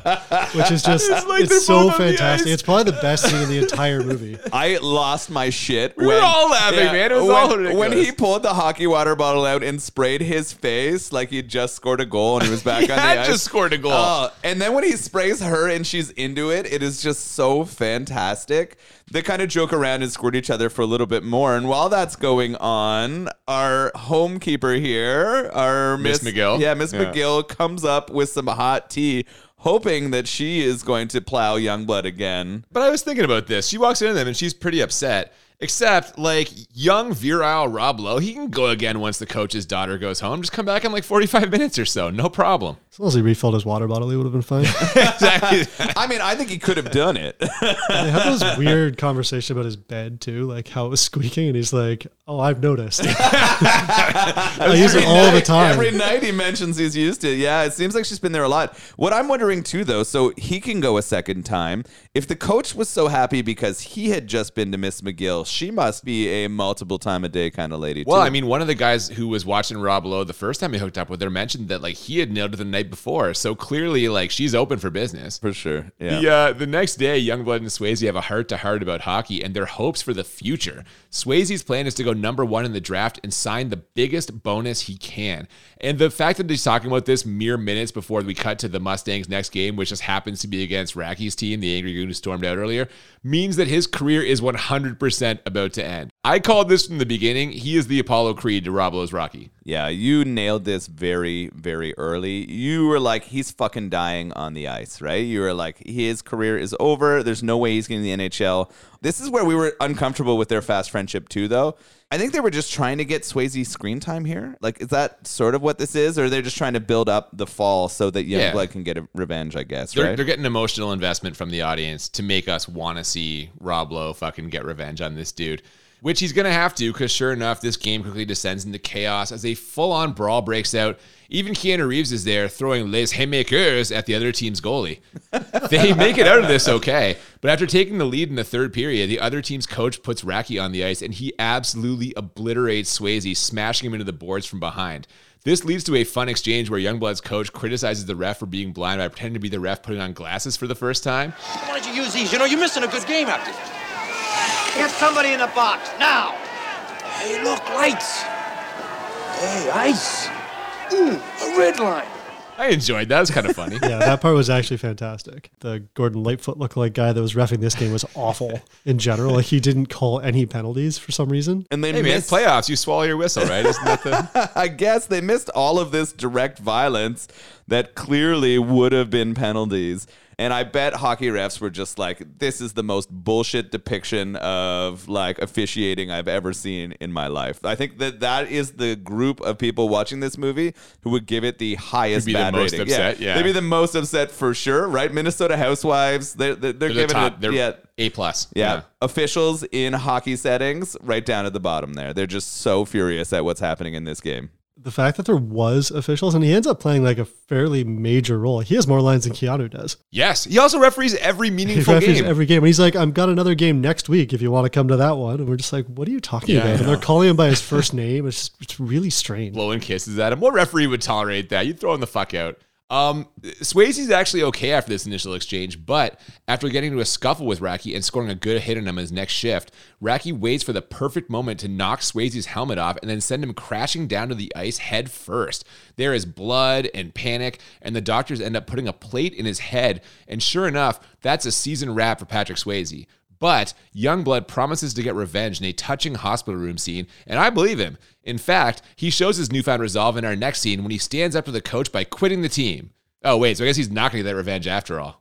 which is just It's it's, like they're so both on the fantastic. It's probably the best scene in the entire movie. I lost my shit. We were all laughing, man. It was when, all ridiculous. when he pulled the hockey water bottle out and sprayed his face like he just scored a goal and he was back [LAUGHS] He on the ice. just scored a goal. Oh, and then when he sprays her and she's into it, it is just so fantastic. They kind of joke around and squirt each other for a little bit more. And while that's going on, our homekeeper here, our Miss McGill? yeah, Miss Yeah. McGill comes up with some hot tea. Hoping that she is going to plow Youngblood again. But I was thinking about this. She walks into them and she's pretty upset. Except, like, young, virile Rob Lowe, he can go again once the coach's daughter goes home. Just come back in like 45 minutes or so. No problem. As long as he refilled his water bottle, he would have been fine. [LAUGHS] [LAUGHS] exactly. I mean, I think he could have done it. [LAUGHS] They have those weird conversation about his bed too, like how it was squeaking, and he's like, "Oh, I've noticed. I use it all the time." Every night he mentions he's used it. Yeah, it seems like she's been there a lot. What I'm wondering too, though, so he can go a second time. If the coach was so happy because he had just been to Miss McGill, she must be a multiple time a day kind of lady. Well, too. I mean, one of the guys who was watching Rob Lowe the first time he hooked up with her mentioned that, like, he had nailed her the night before. So clearly, like, she's open for business. for sure. Yeah. The, uh, the next day, Youngblood and Swayze have a heart to heart about hockey and their hopes for the future. Swayze's plan is to go number one in the draft and sign the biggest bonus he can. And the fact that he's talking about this mere minutes before we cut to the Mustangs' next game, which just happens to be against Racki's team, the Angry Goon who stormed out earlier, means that his career is 100% about to end. I called this from the beginning. He is the Apollo Creed to Rob Lowe's Rocky. Yeah, you nailed this very, very early. You were like, he's fucking dying on the ice, right? You were like, his career is over. There's no way he's getting the NHL. This is where we were uncomfortable with their fast friendship too, though. I think they were just trying to get Swayze screen time here. Like, is that sort of what this is, or they're just trying to build up the fall so that Yeah. Youngblood can get a revenge? I guess, They're, right? they're getting emotional investment from the audience to make us want to see Rob Lowe fucking get revenge on this dude. Which he's going to have to, because sure enough, this game quickly descends into chaos as a full on brawl breaks out. Even Keanu Reeves is there throwing les haymakers at the other team's goalie. [LAUGHS] they make it out of this okay, but after taking the lead in the third period, the other team's coach puts Racki on the ice and he absolutely obliterates Swayze, smashing him into the boards from behind. This leads to a fun exchange where Youngblood's coach criticizes the ref for being blind by pretending to be the ref putting on glasses for the first time. Why don't you use these? You know, you're missing a good game there. Get somebody in the box, now! Hey, look, lights! Hey, ice! Ooh, a red line! I enjoyed that. It was kind of funny. [LAUGHS] yeah, that part was actually fantastic. The Gordon Lightfoot lookalike guy that was refing this game was awful in general. Like he didn't call any penalties for some reason. and they Hey man, missed- playoffs, you swallow your whistle, right? Isn't that the [LAUGHS] I guess they missed all of this direct violence that clearly would have been penalties. And I bet hockey refs were just like, this is the most bullshit depiction of like officiating I've ever seen in my life. I think that that is the group of people watching this movie who would give it the highest be the bad most rating. upset, yeah. They'd be the most upset for sure, right? Minnesota Housewives, they're, they're, they're, they're the giving top? it, They're yeah, A plus. yeah. Officials in hockey settings, right down at the bottom there. They're just so furious at what's happening in this game. The fact that there was officials and he ends up playing like a fairly major role. He has more lines than Keanu does. Yes, he also referees every He meaningful referees game. every game. And he's like, I've got another game next week if you want to come to that one. And we're just like, what are you talking Yeah, about? And they're calling him by his first [LAUGHS] name. It's just, it's really strange. blowing kisses at him. What referee would tolerate that? You'd throw him the fuck out. Um, Swayze's actually okay after this initial exchange, but after getting into a scuffle with Racki and scoring a good hit on him his next shift, Racki waits for the perfect moment to knock Swayze's helmet off and then send him crashing down to the ice head first. There is blood and panic, and the doctors end up putting a plate in his head, and sure enough, that's a season wrap for Patrick Swayze. But Youngblood promises to get revenge in a touching hospital room scene, and I believe him. In fact, he shows his newfound resolve in our next scene when he stands up to the coach by quitting the team. Oh, wait, so I guess he's not going to get that revenge after all.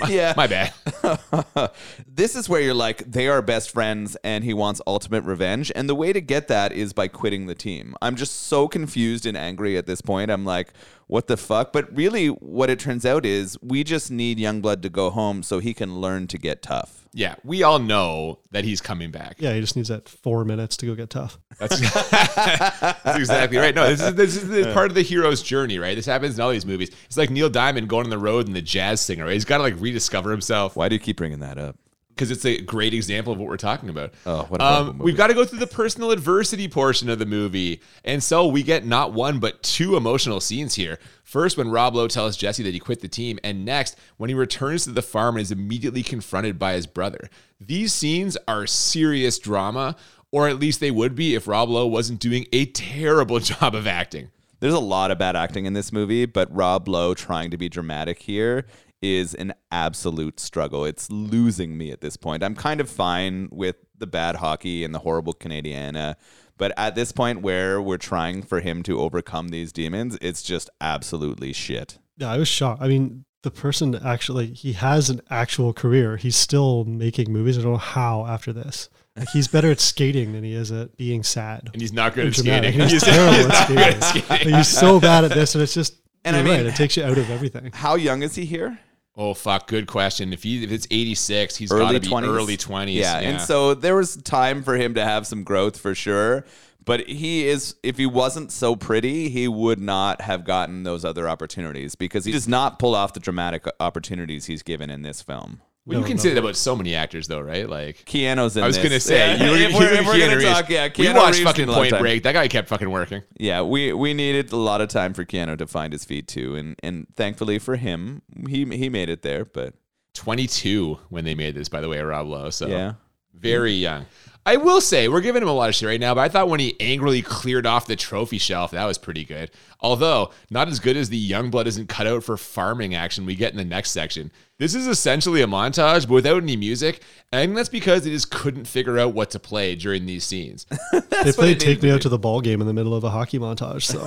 My, [LAUGHS] Yeah. [LAUGHS] My bad. [LAUGHS] this is where you're like, they are best friends and he wants ultimate revenge. And the way to get that is by quitting the team. I'm just so confused and angry at this point. I'm like, what the fuck? But really, what it turns out is we just need Youngblood to go home so he can learn to get tough. Yeah, we all know that he's coming back. Yeah, he just needs that four minutes to go get tough. That's, [LAUGHS] that's exactly right. No, this is this is the part of the hero's journey, right? This happens in all these movies. It's like Neil Diamond going on the road and the jazz singer. Right? He's got to like rediscover himself. Why do you keep bringing that up? Because it's a great example of what we're talking about. Oh, what um, movie. We've got to go through the personal adversity portion of the movie, and so we get not one but two emotional scenes here. First, when Rob Lowe tells Jesse that he quit the team, and next, when he returns to the farm and is immediately confronted by his brother. These scenes are serious drama, or at least they would be if Rob Lowe wasn't doing a terrible [LAUGHS] job of acting. There's a lot of bad acting in this movie, but Rob Lowe trying to be dramatic here is an absolute struggle. It's losing me at this point. I'm kind of fine with the bad hockey and the horrible Canadiana, but at this point where we're trying for him to overcome these demons, it's just absolutely shit. Yeah, I was shocked. I mean, the person actually he has an actual career. He's still making movies. I don't know how after this. Like he's better at skating than he is at being sad. And he's not good at dramatic. skating. He's, [LAUGHS] He's- terrible he's at not good skating. at skating. Like, he's so bad at this, and it's just. And I you're mean- right, it takes you out of everything. How young is he here? Oh fuck! Good question. If he if it's eighty six, he's got early to be 20s? early twenties. Yeah, and so there was time for him to have some growth for sure. But he is, if he wasn't so pretty, he would not have gotten those other opportunities because he does not pull off the dramatic opportunities he's given in this film. Well, you can say that about so many actors, though, right? Like Keanu's in I was this. gonna say, Yeah, you look at, if you we're- look at if we're Keanu gonna Reeves. talk, yeah, we watched Reeves fucking did a lot of Point time. Break. That guy kept fucking working. Yeah, we we needed a lot of time for Keanu to find his feet too, and and thankfully for him, he he made it there. But Twenty two when they made this, by the way, Rob Lowe. So Yeah. very young. I will say we're giving him a lot of shit right now, but I thought when he angrily cleared off the trophy shelf, that was pretty good. Although not as good as the young blood isn't cut out for farming action we get in the next section. This is essentially a montage, but without any music. And I think that's because they just couldn't figure out what to play during these scenes. [LAUGHS] they played "Take Me Out to the Ball Game" in the middle of a hockey montage. So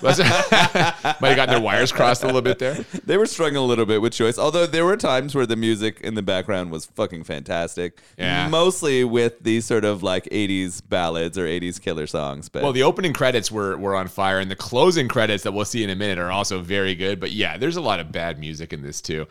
[LAUGHS] Was it- [LAUGHS] Might have gotten their wires crossed a little bit there. they were struggling a little bit with choice. Although there were times where the music in the background was fucking fantastic. Yeah. mostly with these sort of like '80s ballads or '80s killer songs. But Well, the opening credits were were on fire, and the closing credits that we'll see in a minute are also very good. But yeah, there's a lot of bad music in this too.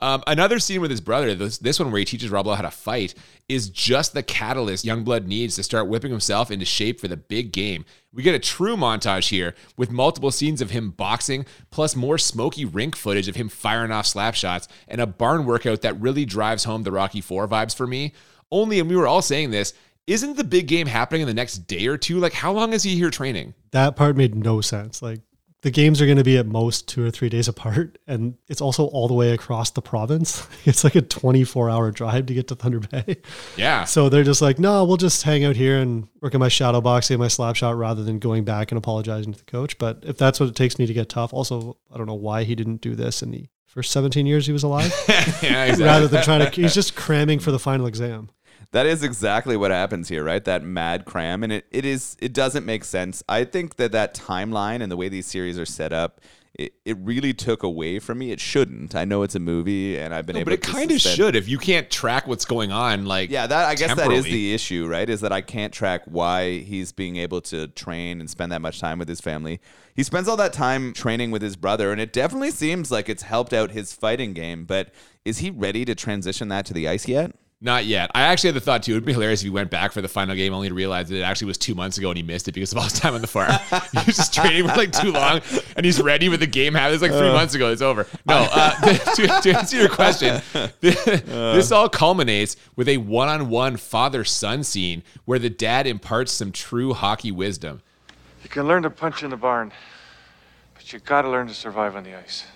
Um, another scene with his brother, this, this one where he teaches Rob Lowe how to fight, is just the catalyst Youngblood needs to start whipping himself into shape for the big game. We get a true montage here with multiple scenes of him boxing, plus more smoky rink footage of him firing off slap shots, and a barn workout that really drives home the Rocky 4 vibes for me. Only, and we were all saying this, isn't the big game happening in the next day or two? Like, how long is he here training? that part made no sense. Like the games are going to be at most two or three days apart, and it's also all the way across the province. [LAUGHS] It's like a 24 hour drive to get to Thunder Bay. Yeah. So they're just like, no, we'll just hang out here and work on my shadow boxing and my slap shot rather than going back and apologizing to the coach. But if that's what it takes me to get tough, also, I don't know why he didn't do this in the first 17 years he was alive. [LAUGHS] yeah, exactly. [LAUGHS] rather than trying to, he's just cramming for the final exam. That is exactly what happens here, right? That mad cram, and it, it is it doesn't make sense. I think that that timeline and the way these series are set up, it, it really took away from me. It shouldn't. I know it's a movie, and I've been No, able. but it kind of should if you can't track what's going on. Like, Yeah, that I guess that is the issue, right? Is that I can't track why he's being able to train and spend that much time with his family. He spends all that time training with his brother, and it definitely seems like it's helped out his fighting game. But is he ready to transition that to the ice yet? Not yet. I actually had the thought too. It would be hilarious if he went back for the final game only to realize that it actually was two months ago and he missed it because of all his time on the farm. [LAUGHS] he was just training for like too long and he's ready with the game happened. It's like three Uh. months ago. It's over. No, uh, [LAUGHS] to, to answer your question, [LAUGHS] this all culminates with a one on one father son scene where the dad imparts some true hockey wisdom. You can learn to punch in the barn, but you gotta learn to survive on the ice.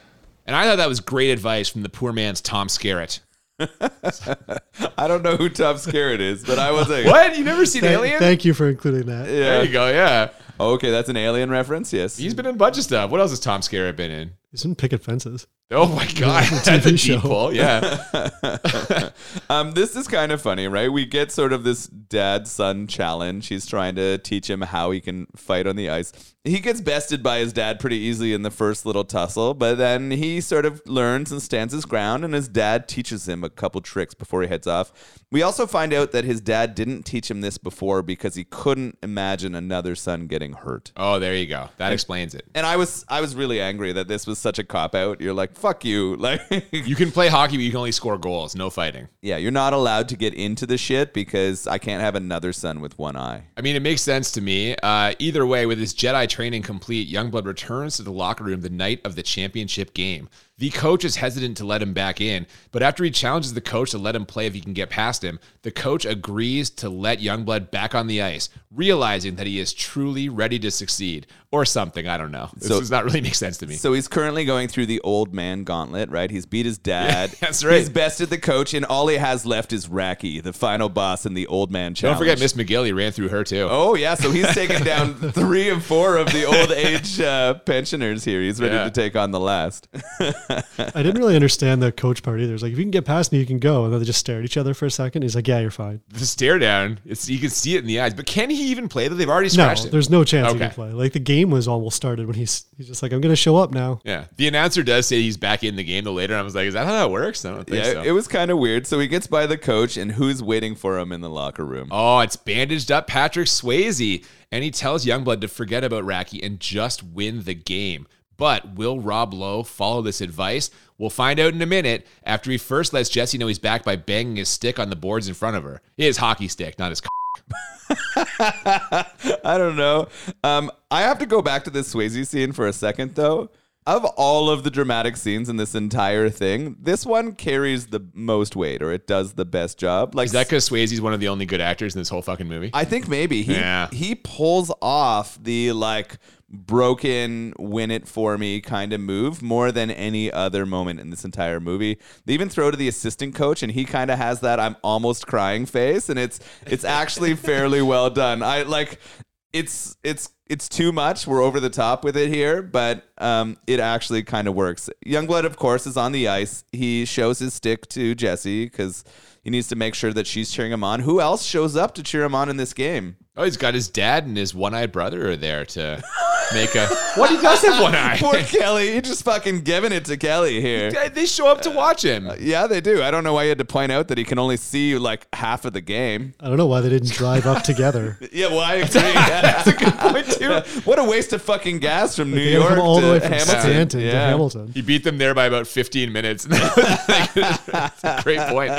And I thought that was great advice from the poor man's Tom Skerritt. [LAUGHS] I don't know who Tom Skerritt is, but I was [LAUGHS] like, What? You never seen Thank, Alien? thank you for including that. Yeah. There you go. Yeah. Okay, that's an alien reference. Yes. He's been in a bunch of stuff. What else has Tom Skerritt been in? He's in Picket Fences. Oh my God. [LAUGHS] It's a That's a TV deep show. pull. Yeah. [LAUGHS] um, this is kind of funny, right? We get sort of this dad son challenge. He's trying to teach him how he can fight on the ice. He gets bested by his dad pretty easily in the first little tussle, but then he sort of learns and stands his ground, and his dad teaches him a couple tricks before he heads off. We also find out that his dad didn't teach him this before because he couldn't imagine another son getting hurt. Oh, there you go. That explains it. And I was I was really angry that this was such a cop out. You're like, fuck you. [LAUGHS] Like You can play hockey, but you can only score goals. No fighting. Yeah, you're not allowed to get into the shit because I can't have another son with one eye. I mean, it makes sense to me. Uh, either way, with his Jedi training complete, Youngblood returns to the locker room the night of the championship game. The coach is hesitant to let him back in, but after he challenges the coach to let him play if he can get past him, the coach agrees to let Youngblood back on the ice, realizing that he is truly ready to succeed. Or something, I don't know. This So- does not really make sense to me. So he's currently going through the old man gauntlet, right? He's beat his dad. [LAUGHS] that's right. He's bested the coach, and all he has left is Racki, the final boss in the old man challenge. Don't forget Miss McGill, he ran through her too. Oh yeah, so he's [LAUGHS] taken down three and four of the old age uh, pensioners here. He's ready Yeah. to take on the last. [LAUGHS] I didn't really understand the coach part either. It's like, if you can get past me, you can go. And then they just stare at each other for a second. He's like, yeah, you're fine. The stare down, it's, you can see it in the eyes. But can he even play That They've already No, scratched him. there's no chance he can play. Like the game was almost started when he's he's just like, I'm gonna show up now. Yeah. The announcer does say he's back in the game though later. And I was like, is that how that works? I don't think Yeah, so. it was kind of weird. So he gets by the coach, and who's waiting for him in the locker room? oh, it's bandaged up Patrick Swayze. And he tells Youngblood to forget about Racki and just win the game. But will Rob Lowe follow this advice? We'll find out in a minute after he first lets Jesse know he's back by banging his stick on the boards in front of her. His hockey stick, not his. [LAUGHS] I don't know. Um, I have to go back to this Swayze scene for a second, though. Of all of the dramatic scenes in this entire thing, this one carries the most weight, or it does the best job. Like Is that because Swayze's one of the only good actors in this whole fucking movie? I think maybe he Yeah. he pulls off the like broken win it for me kind of move more than any other moment in this entire movie. They even throw to the assistant coach and he kind of has that I'm almost crying face and it's it's actually [LAUGHS] fairly well done. I like it's it's it's too much. We're over the top with it here, but um, it actually kind of works. Youngblood, of course, is on the ice. He shows his stick to Jesse because he needs to make sure that she's cheering him on. Who else shows up to cheer him on in this game? Oh, he's got his dad and his one-eyed brother are there to [LAUGHS] make a. [LAUGHS] What he does have one eye. Poor Kelly. You're just fucking giving it to Kelly here. They show up to watch him. Yeah, they do. I don't know why you had to point out that he can only see like half of the game. I don't know why they didn't drive up together. [LAUGHS] Yeah, well, I [LAUGHS] agree. That's a good point too. What a waste of fucking gas from New They gotta York come all the way from Hamilton. Stanton to Yeah. Hamilton. He beat them there by about 15 minutes. That's a great point.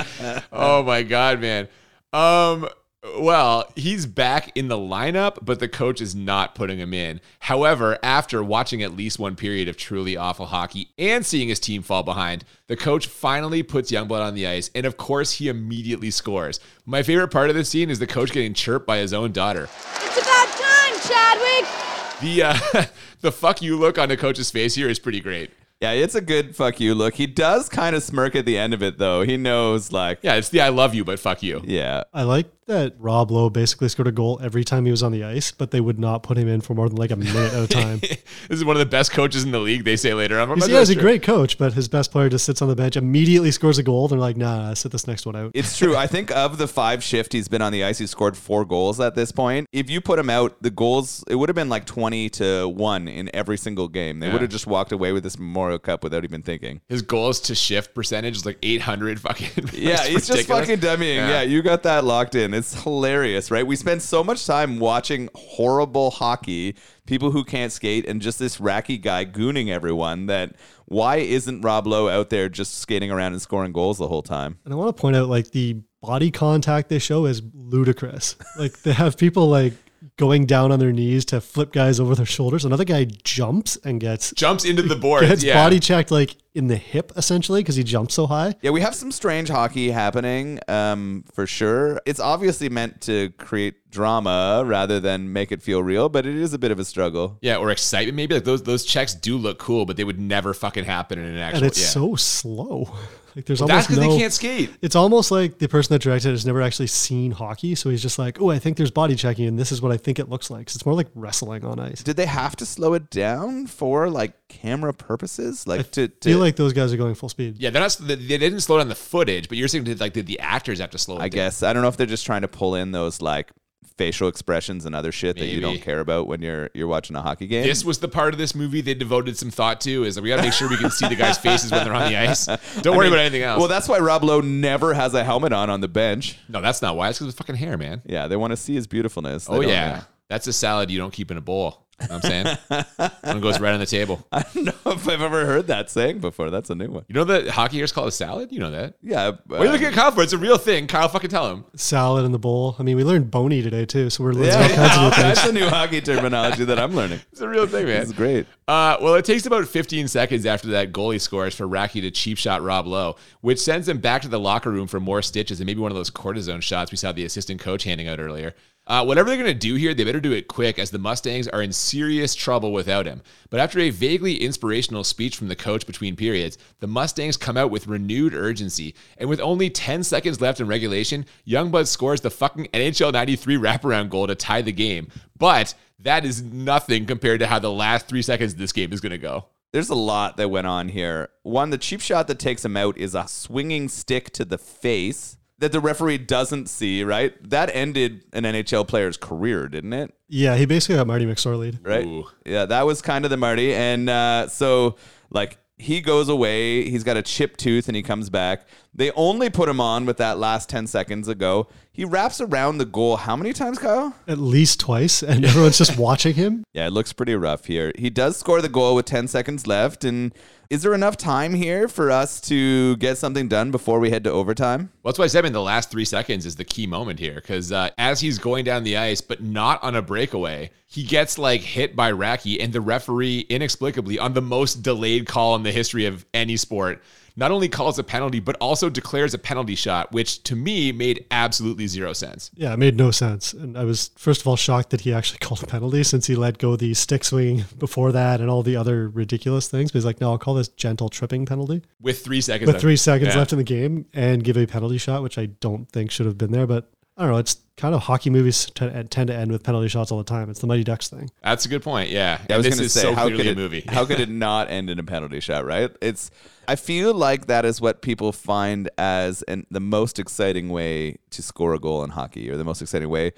Oh my god, man. Um well, he's back in the lineup, but the coach is not putting him in. However, after watching at least one period of truly awful hockey and seeing his team fall behind, the coach finally puts Youngblood on the ice, and of course, he immediately scores. My favorite part of the scene is the coach getting chirped by his own daughter. It's about time, Chadwick. The uh, [LAUGHS] the fuck you look on the coach's face here is pretty great. Yeah, it's a good fuck you look. He does kind of smirk at the end of it though. He knows like Yeah, it's the I love you, but fuck you. Yeah. I like that Rob Lowe basically scored a goal every time he was on the ice, but they would not put him in for more than like a minute at a time. [LAUGHS] this is one of the best coaches in the league. They say later. I'm, I'm He's, yeah, he's a great coach, but his best player just sits on the bench, immediately scores a goal. They're like, nah, nah, sit this next one out. It's true. I think of the five shift he's been on the ice, he's scored four goals at this point. If you put him out, the goals it would have been like twenty to one in every single game. They Yeah. would have just walked away with this Memorial Cup without even thinking. His goals to shift percentage is like 800 fucking. [LAUGHS] Yeah, It's he's just fucking dummying. Yeah. you got that locked in. It's hilarious, right? We spend so much time watching horrible hockey, people who can't skate, and just this Racki guy gooning everyone. That why isn't Rob Lowe out there just skating around and scoring goals the whole time? And I want to point out like the body contact they show is ludicrous. like they have people like going down on their knees to flip guys over their shoulders. Another guy jumps and gets Jumps into the board. gets yeah. body checked like in the hip essentially because he jumps so high. Yeah, we have some strange hockey happening um, for sure. It's obviously meant to create drama rather than make it feel real, but it is a bit of a struggle. Yeah, or excitement maybe. Like those those checks do look cool, but they would never fucking happen in an actual. and it's yeah. so slow. Like there's Well, that's because no. they can't skate. It's almost like the person that directed it has never actually seen hockey, so he's just like, "Oh, I think there's body checking, and this is what I think it looks like." 'Cause it's more like wrestling on ice. Did they have to slow it down for like camera purposes? Like to, to feel like those guys are going full speed. Yeah, they're not. They didn't slow down the footage, but you're saying did, like did the actors have to slow it I down? guess I don't know if they're just trying to pull in those like facial expressions and other shit that you don't care about when you're you're watching a hockey game. This was the part of this movie they devoted some thought to. Is that we got to make sure we can see the guys' faces when they're on the [LAUGHS] ice. Don't I worry mean, about anything else. Well, that's why Rob Lowe never has a helmet on on the bench. no, that's not why. It's because of fucking hair, man. Yeah, they want to see his beautifulness. They Oh yeah. That's a salad you don't keep in a bowl. You know what I'm saying? [LAUGHS] One goes right on the table. I don't know [LAUGHS] if I've ever heard that saying before. That's a new one. You know that hockey here is called a salad? You know that? Yeah. What are you uh, looking at Kyle for? It's a real thing. Kyle, fucking tell him. Salad in the bowl. I mean, we learned bony today too, so we're learning Yeah, all kinds of new things. that's a new hockey terminology that I'm learning. [LAUGHS] It's a real thing, man. It's great. Uh, well, it takes about 15 seconds after that goalie scores for Racki to cheap shot Rob Lowe, which sends him back to the locker room for more stitches and maybe one of those cortisone shots we saw the assistant coach handing out earlier. Uh, whatever they're going to do here, they better do it quick as the Mustangs are in serious trouble without him. But after a vaguely inspirational speech from the coach between periods, the Mustangs come out with renewed urgency. And with only 10 seconds left in regulation, Youngblood scores the fucking NHL 93 wraparound goal to tie the game. But that is nothing compared to how the last three seconds of this game is going to go. There's a lot that went on here. One, the cheap shot that takes him out is a swinging stick to the face that the referee doesn't see, right? That ended an NHL player's career, didn't it? Yeah, he basically got Marty McSorley. Right? Ooh. Yeah, that was kind of the Marty. And uh, so, like, he goes away. He's got a chipped tooth and he comes back. They only put him on with that last 10 seconds ago. He wraps around the goal how many times, Kyle? At least twice, and everyone's just watching him. [LAUGHS] Yeah, it looks pretty rough here. He does score the goal with 10 seconds left. And is there enough time here for us to get something done before we head to overtime? Well, that's why I said in the last three seconds is the key moment here because uh, as he's going down the ice, but not on a breakaway, he gets like hit by Racki, and the referee inexplicably on the most delayed call in the history of any sport not only calls a penalty but also declares a penalty shot, which to me made absolutely zero sense. Yeah, it made no sense. And I was, first of all, shocked that he actually [LAUGHS] called a penalty since he let go the stick swinging before that and all the other ridiculous things. But he's like, no, I'll call this gentle tripping penalty With three seconds, with left. three seconds Yeah. left in the game and give a penalty shot, which I don't think should have been there. But I don't know. It's kind of hockey movies t- tend to end with penalty shots all the time. It's the Mighty Ducks thing. That's a good point. Yeah, I was this going to is say, so how clearly could a it, movie. how could [LAUGHS] it not end in a penalty shot, right? It's. I feel like that is what people find as an, the most exciting way to score a goal in hockey, or the most exciting way.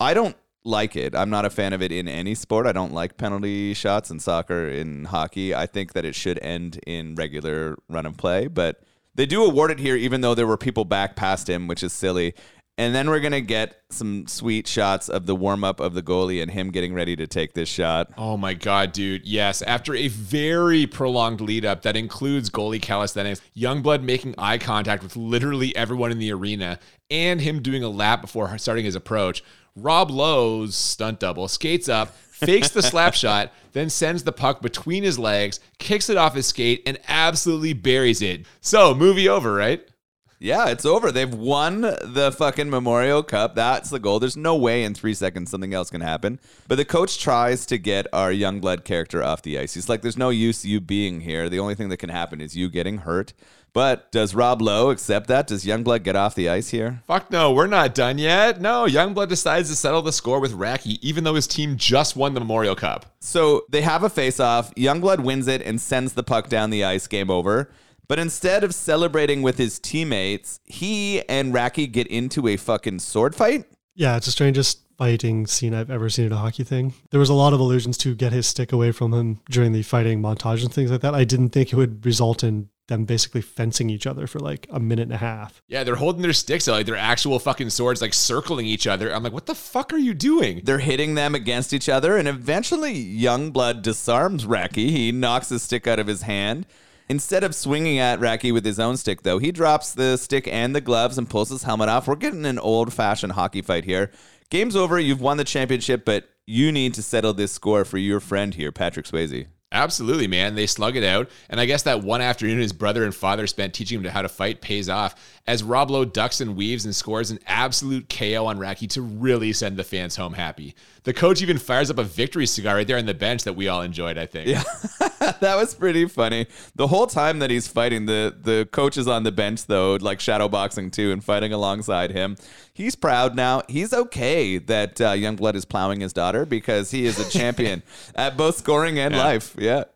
I don't like it. I'm not a fan of it in any sport. I don't like penalty shots in soccer, in hockey. I think that it should end in regular run and play, but they do award it here, even though there were people back past him, which is silly. And then we're gonna get some sweet shots of the warm up of the goalie and him getting ready to take this shot. Oh my god, dude. Yes, after a very prolonged lead up that includes goalie calisthenics, Youngblood making eye contact with literally everyone in the arena and him doing a lap before starting his approach, Rob Lowe's stunt double skates up, fakes the slap [LAUGHS] shot, then sends the puck between his legs, kicks it off his skate and absolutely buries it. So, movie over, right? Yeah, it's over. They've won the fucking Memorial Cup. That's the goal. There's no way in three seconds something else can happen. But the coach tries to get our young blood character off the ice. He's like, there's no use you being here. The only thing that can happen is you getting hurt. But does Rob Lowe accept that? Does Youngblood get off the ice here? Fuck no, we're not done yet. No, Youngblood decides to settle the score with Racki, even though his team just won the Memorial Cup. So they have a face-off. Youngblood wins it and sends the puck down the ice. Game over. But instead of celebrating with his teammates, he and Racki get into a fucking sword fight. Yeah, it's the strangest fighting scene I've ever seen in a hockey thing. There was a lot of allusions to get his stick away from him during the fighting montage and things like that. I didn't think it would result in them basically fencing each other for like a minute and a half. Yeah, they're holding their sticks out like their actual fucking swords, like circling each other. I'm like, what the fuck are you doing? They're hitting them against each other, and eventually Youngblood disarms Racki. He knocks his stick out of his hand. Instead of swinging at Racki with his own stick, though, he drops the stick and the gloves and pulls his helmet off. We're getting an old fashioned hockey fight here. Game's over. You've won the championship, but you need to settle this score for your friend here, Patrick Swayze. Absolutely, man. They slug it out. And I guess that one afternoon his brother and father spent teaching him how to fight pays off as Rob Lowe ducks and weaves and scores an absolute KO on Racki to really send the fans home happy. The coach even fires up a victory cigar right there on the bench that we all enjoyed, I think. Yeah. [LAUGHS] [LAUGHS] that was pretty funny. The whole time that he's fighting, the the coach is on the bench though, like shadowboxing too, and fighting alongside him. He's proud now. He's okay that uh, Youngblood is plowing his daughter because he is a champion [LAUGHS] at both scoring and Yeah. life. Yeah. [LAUGHS]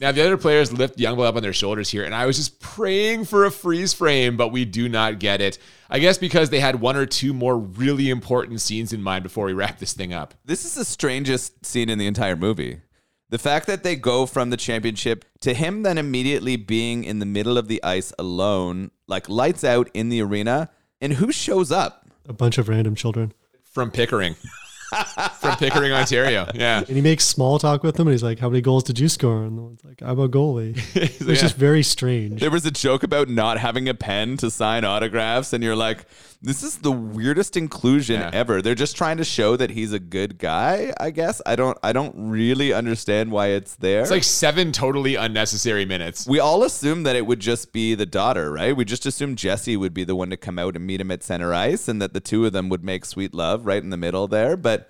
Now the other players lift Youngblood up on their shoulders here, and I was just praying for a freeze frame, but we do not get it. I guess because they had one or two more really important scenes in mind before we wrap this thing up. This is the strangest scene in the entire movie. The fact that they go from the championship to him then immediately being in the middle of the ice alone, like lights out in the arena, and who shows up? A bunch of random children. From Pickering. From Pickering, Ontario. Yeah. And he makes small talk with them and he's like, How many goals did you score? And the one's like, I'm a goalie. [LAUGHS] It's Yeah. just very strange. There was a joke about not having a pen to sign autographs, and you're like, this is the weirdest inclusion Yeah. ever. They're just trying to show that he's a good guy, I guess. I don't I don't really understand why it's there. It's like seven totally unnecessary minutes. we all assumed that it would just be the daughter, right? We just assumed Jesse would be the one to come out and meet him at center ice and that the two of them would make sweet love right in the middle there. But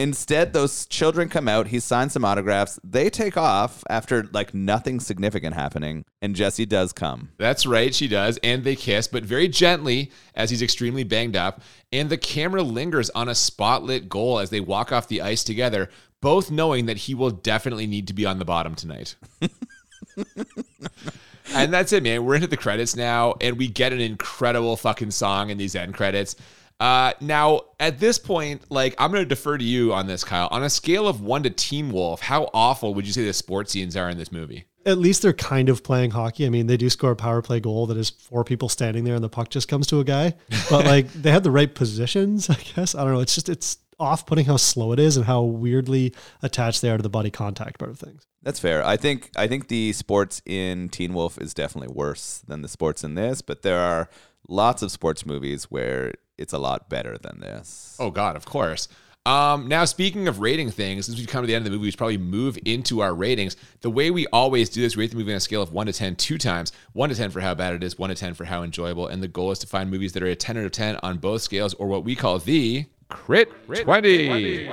instead, those children come out, he signs some autographs, they take off after like nothing significant happening, and Jesse does come. That's right, she does. And they kiss, but very gently as he's extremely banged up. And the camera lingers on a spotlit goal as they walk off the ice together, both knowing that he will definitely need to be on the bottom tonight. [LAUGHS] and that's it, man. We're into the credits now, and we get an incredible fucking song in these end credits. Uh, now, at this point, like, I'm going to defer to you on this, Kyle. On a scale of one to Teen Wolf, how awful would you say the sports scenes are in this movie? At least they're kind of playing hockey. I mean, they do score a power play goal that is four people standing there and the puck just comes to a guy. [LAUGHS] But like they had the right positions, I guess. I don't know. It's just it's off putting how slow it is and how weirdly attached they are to the body contact part of things. That's fair. I think I think the sports in Teen Wolf is definitely worse than the sports in this, but there are lots of sports movies where it's a lot better than this. Oh God, of course. Um, now, speaking of rating things, since we've come to the end of the movie, we should probably move into our ratings. The way we always do this, we rate the movie on a scale of 1 to 10 two times. 1 to 10 for how bad it is, 1 to 10 for how enjoyable. And the goal is to find movies that are a 10 out of 10 on both scales, or what we call the Crit 20.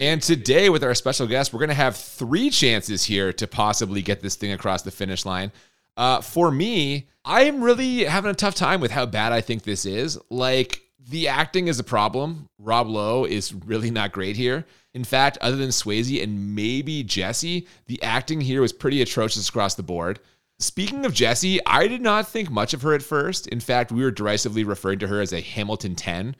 And today, with our special guest, we're going to have three chances here to possibly get this thing across the finish line. Uh, for me, I'm really having a tough time with how bad I think this is. Like, the acting is a problem. Rob Lowe is really not great here. In fact, other than Swayze and maybe Jesse, the acting here was pretty atrocious across the board. Speaking of Jesse, I did not think much of her at first. In fact, we were derisively referring to her as a Hamilton 10.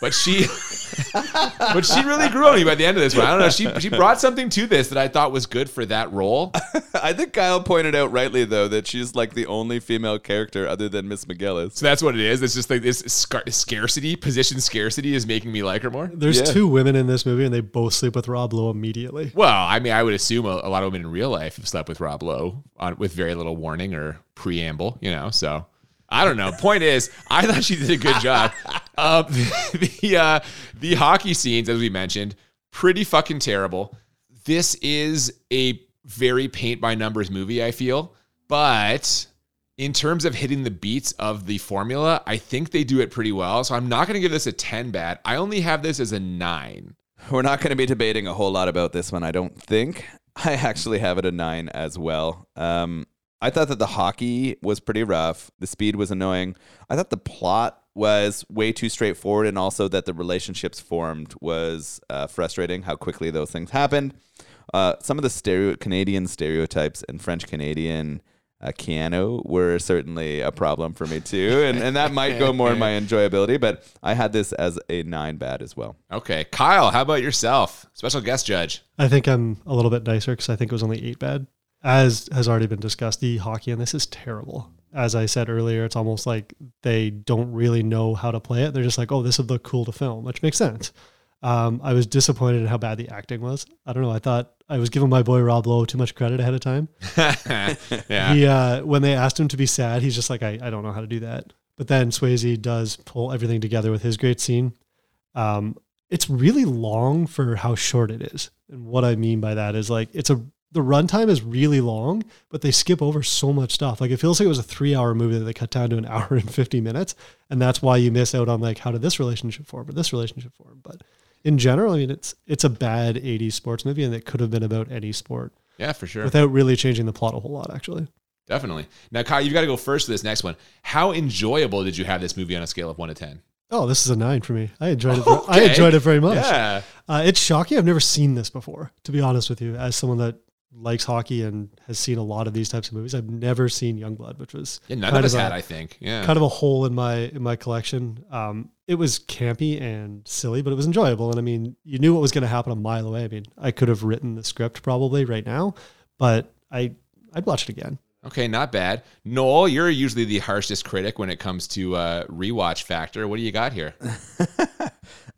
But she [LAUGHS] but she really grew on me by the end of this one. I don't know. She she brought something to this that I thought was good for that role. [LAUGHS] I think Kyle pointed out rightly though that she's like the only female character other than Miss McGillis. So that's what it is. It's just like this scar- scarcity, position scarcity is making me like her more. There's Yeah. two women in this movie and they both sleep with Rob Lowe immediately. Well, I mean, I would assume a, a lot of women in real life have slept with Rob Lowe on, with very little warning or preamble, you know. So I don't know. Point is, I thought she did a good job. [LAUGHS] [LAUGHS] Um, the uh, the hockey scenes, as we mentioned, pretty fucking terrible. This is a very paint by numbers movie. I feel, but in terms of hitting the beats of the formula, I think they do it pretty well. So I'm not going to give this a ten bad. I only have this as a nine. We're not going to be debating a whole lot about this one, I don't think. I actually have it a nine as well. Um, I thought that the hockey was pretty rough. The speed was annoying. I thought the plot was way too straightforward, and also that the relationships formed was uh, frustrating. How quickly those things happened. Uh, some of the stereo Canadian stereotypes and French Canadian uh, Keanu were certainly a problem for me too, and and that might go more in my enjoyability. But I had this as a nine bad as well. Okay, Kyle, how about yourself? Special guest judge. I think I'm a little bit nicer because I think it was only eight bad. As has already been discussed, the hockey in this is terrible. As I said earlier, it's almost like they don't really know how to play it. They're just like, oh, this would look cool to film, which makes sense. Um, I was disappointed in how bad the acting was. I don't know. I thought I was giving my boy Rob Lowe too much credit ahead of time. [LAUGHS] yeah. He uh, when they asked him to be sad, he's just like, I, I don't know how to do that. But then Swayze does pull everything together with his great scene. Um, it's really long for how short it is. And what I mean by that is like it's a the runtime is really long, but they skip over so much stuff. Like it feels like it was a three hour movie that they cut down to an [LAUGHS] hour and 50 minutes. And that's why you miss out on like, how did this relationship form or this relationship form? But in general, I mean, it's, it's a bad 80s sports movie and it could have been about any sport Yeah, for sure. without really changing the plot a whole lot, actually. Definitely. Now, Kyle, you've got to go first for this next one. How enjoyable did you have this movie on a scale of one to ten? Oh, this is a nine for me. I enjoyed it. ver- I enjoyed it very much. Yeah. Uh, it's shocking. I've never seen this before, to be honest with you. As someone that likes hockey and has seen a lot of these types of movies, I've never seen Youngblood, which was Yeah, none kind of us a- had, I think. Yeah. kind of a hole in my in my collection. Um, it was campy and silly, but it was enjoyable. And I mean, you knew what was going to happen a mile away. I mean, I could have written the script probably right now, but I I'd watch it again. Okay, not bad. Nolan, you're usually the harshest critic when it comes to uh, rewatch factor. What do you got here? [LAUGHS]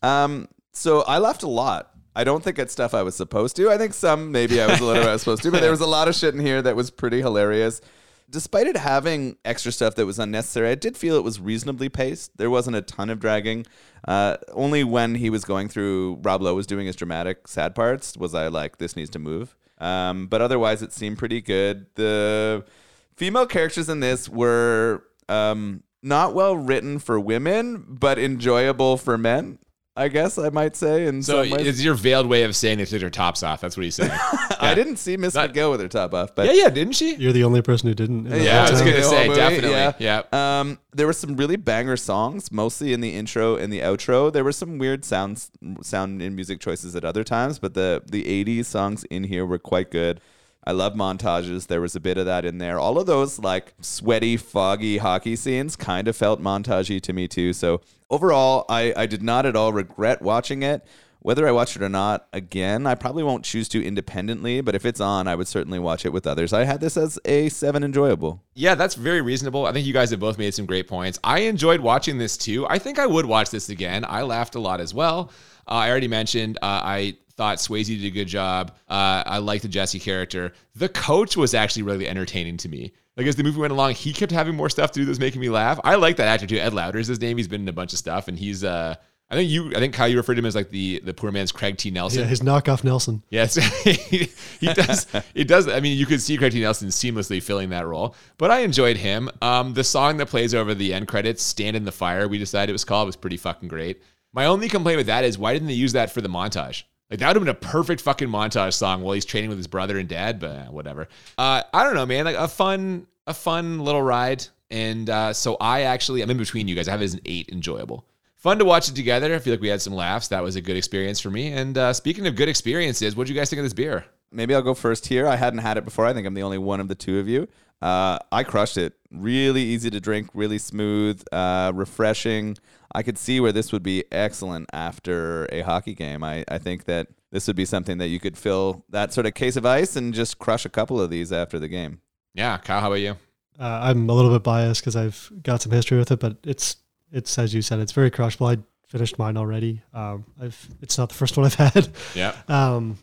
Um, so I laughed a lot. I don't think it's stuff I was supposed to. I think some maybe I was a little bit I was [LAUGHS] supposed to, but there was a lot of shit in here that was pretty hilarious. Despite it having extra stuff that was unnecessary, I did feel it was reasonably paced. There wasn't a ton of dragging. Uh, only when he was going through, Rob Lowe was doing his dramatic sad parts, was I like, this needs to move. Um, but otherwise, it seemed pretty good. The female characters in this were um, not well written for women, but enjoyable for men. I guess I might say. And So some ways. it's your veiled way of saying they took their tops off. That's what he's saying. [LAUGHS] I didn't see Miss That- McGill with her top off, but yeah, yeah, didn't she? You're the only person who didn't. Yeah, I was gonna say, movie, definitely. yeah. Yeah. Um, there were some really banger songs, mostly in the intro and the outro. There were some weird sounds, sound and music choices at other times, but the the '80s songs in here were quite good. I love montages. There was a bit of that in there. All of those like sweaty, foggy hockey scenes kind of felt montagey to me too. So overall, I, I did not at all regret watching it. Whether I watch it or not again, I probably won't choose to independently, but if it's on, I would certainly watch it with others. I had this as a seven enjoyable. Yeah, that's very reasonable. I think you guys have both made some great points. I enjoyed watching this too. I think I would watch this again. I laughed a lot as well. Uh, I already mentioned uh, I thought Swayze did a good job. Uh, I liked the Jesse character. The coach was actually really entertaining to me. Like as the movie went along, he kept having more stuff to do that was making me laugh. I like that actor too. Ed Lauter is his name. He's been in a bunch of stuff, and he's. Uh, I think you. I think Kyle, you referred to him as like the the poor man's Craig T. Nelson. Yeah, his knockoff Nelson. Yes, he, [LAUGHS] he does. It does. I mean, you could see Craig T. Nelson seamlessly filling that role, but I enjoyed him. Um, the song that plays over the end credits, "Stand in the Fire," we decided it was called, was pretty fucking great. My only complaint with that is why didn't they use that for the montage? Like that would have been a perfect fucking montage song while he's training with his brother and dad, but eh, whatever. Uh, I don't know, man. Like a fun, a fun little ride, and uh, so I actually I'm in between you guys. I have it as an eight, enjoyable. Fun to watch it together. I feel like we had some laughs. That was a good experience for me. And uh, speaking of good experiences, what do you guys think of this beer? Maybe I'll go first here. I hadn't had it before. I think I'm the only one of the two of you. Uh, I crushed it. Really easy to drink, really smooth, uh, refreshing. I could see where this would be excellent after a hockey game. I, I think that this would be something that you could fill that sort of case of ice and just crush a couple of these after the game. Yeah, Kyle, how about you? Uh, I'm a little bit biased because I've got some history with it, but it's it's as you said, it's very crushable. I finished mine already. Um, I've it's not the first one I've [LAUGHS] had. Yeah. Um,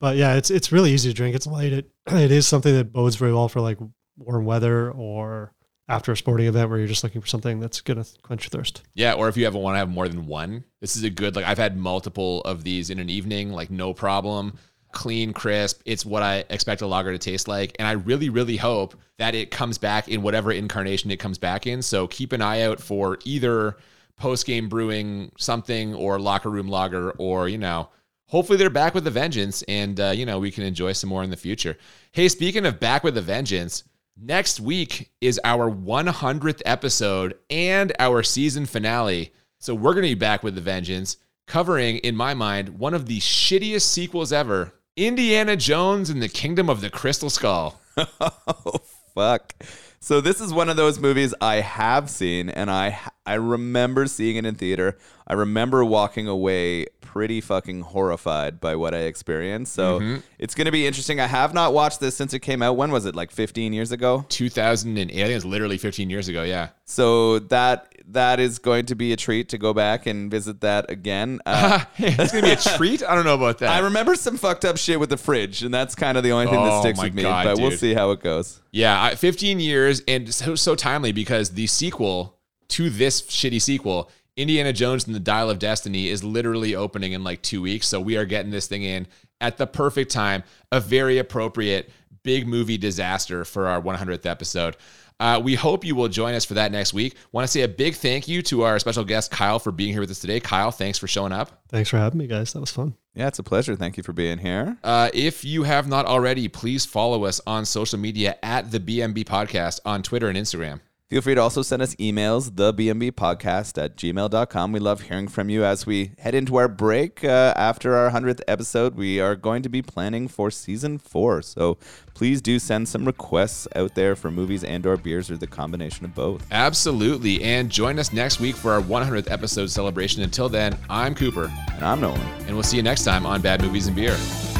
but yeah, it's it's really easy to drink. It's light. It [CLEARS THROAT] it is something that bodes very well for like warm weather or after a sporting event where you're just looking for something that's gonna quench your thirst. Yeah, or if you ever want to have more than one, this is a good. Like I've had multiple of these in an evening, like no problem. Clean, crisp. It's what I expect a lager to taste like, and I really, really hope that it comes back in whatever incarnation it comes back in. So keep an eye out for either post game brewing something or locker room lager, or you know, hopefully they're back with a vengeance, and uh, you know we can enjoy some more in the future. Hey, speaking of back with a vengeance, next week is our 100th episode and our season finale. So we're going to be back with the vengeance, covering, in my mind, one of the shittiest sequels ever Indiana Jones and the Kingdom of the Crystal Skull. [LAUGHS] oh fuck. So this is one of those movies I have seen and I I remember seeing it in theater. I remember walking away pretty fucking horrified by what I experienced. So Mm-hmm. it's going to be interesting. I have not watched this since it came out. When was it? Like 15 years ago? 2008. I think it's literally 15 years ago. Yeah. So that that is going to be a treat to go back and visit that again. [LAUGHS] Uh, That's gonna be a treat. I don't know about that. [LAUGHS] I remember some fucked up shit with the fridge, and that's kind of the only thing that Oh sticks with me. God, but we'll see how it goes. Yeah, I- 15 years and so, so timely because the sequel to this shitty sequel, Indiana Jones and the Dial of Destiny, is literally opening in like two weeks. So we are getting this thing in at the perfect time, a very appropriate big movie disaster for our 100th episode. Uh, we hope you will join us for that next week. Want to say a big thank you to our special guest, Kyle, for being here with us today. Kyle, thanks for showing up. Thanks for having me, guys. That was fun. Yeah, it's a pleasure. Thank you for being here. Uh, if you have not already, please follow us on social media at the BMB Podcast on Twitter and Instagram. Feel free to also send us emails, thebmbpodcast at gmail.com. We love hearing from you as we head into our break. Uh, after our 100th episode, we are going to be planning for season four. So please do send some requests out there for movies and or beers or the combination of both. Absolutely. And join us next week for our 100th episode celebration. Until then, I'm Cooper. And I'm Nolan. And we'll see you next time on Bad Movies and Beer.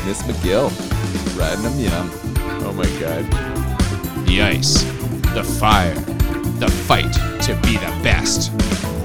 Miss McGill, riding them yum. Oh my God. The ice, the fire, the fight to be the best.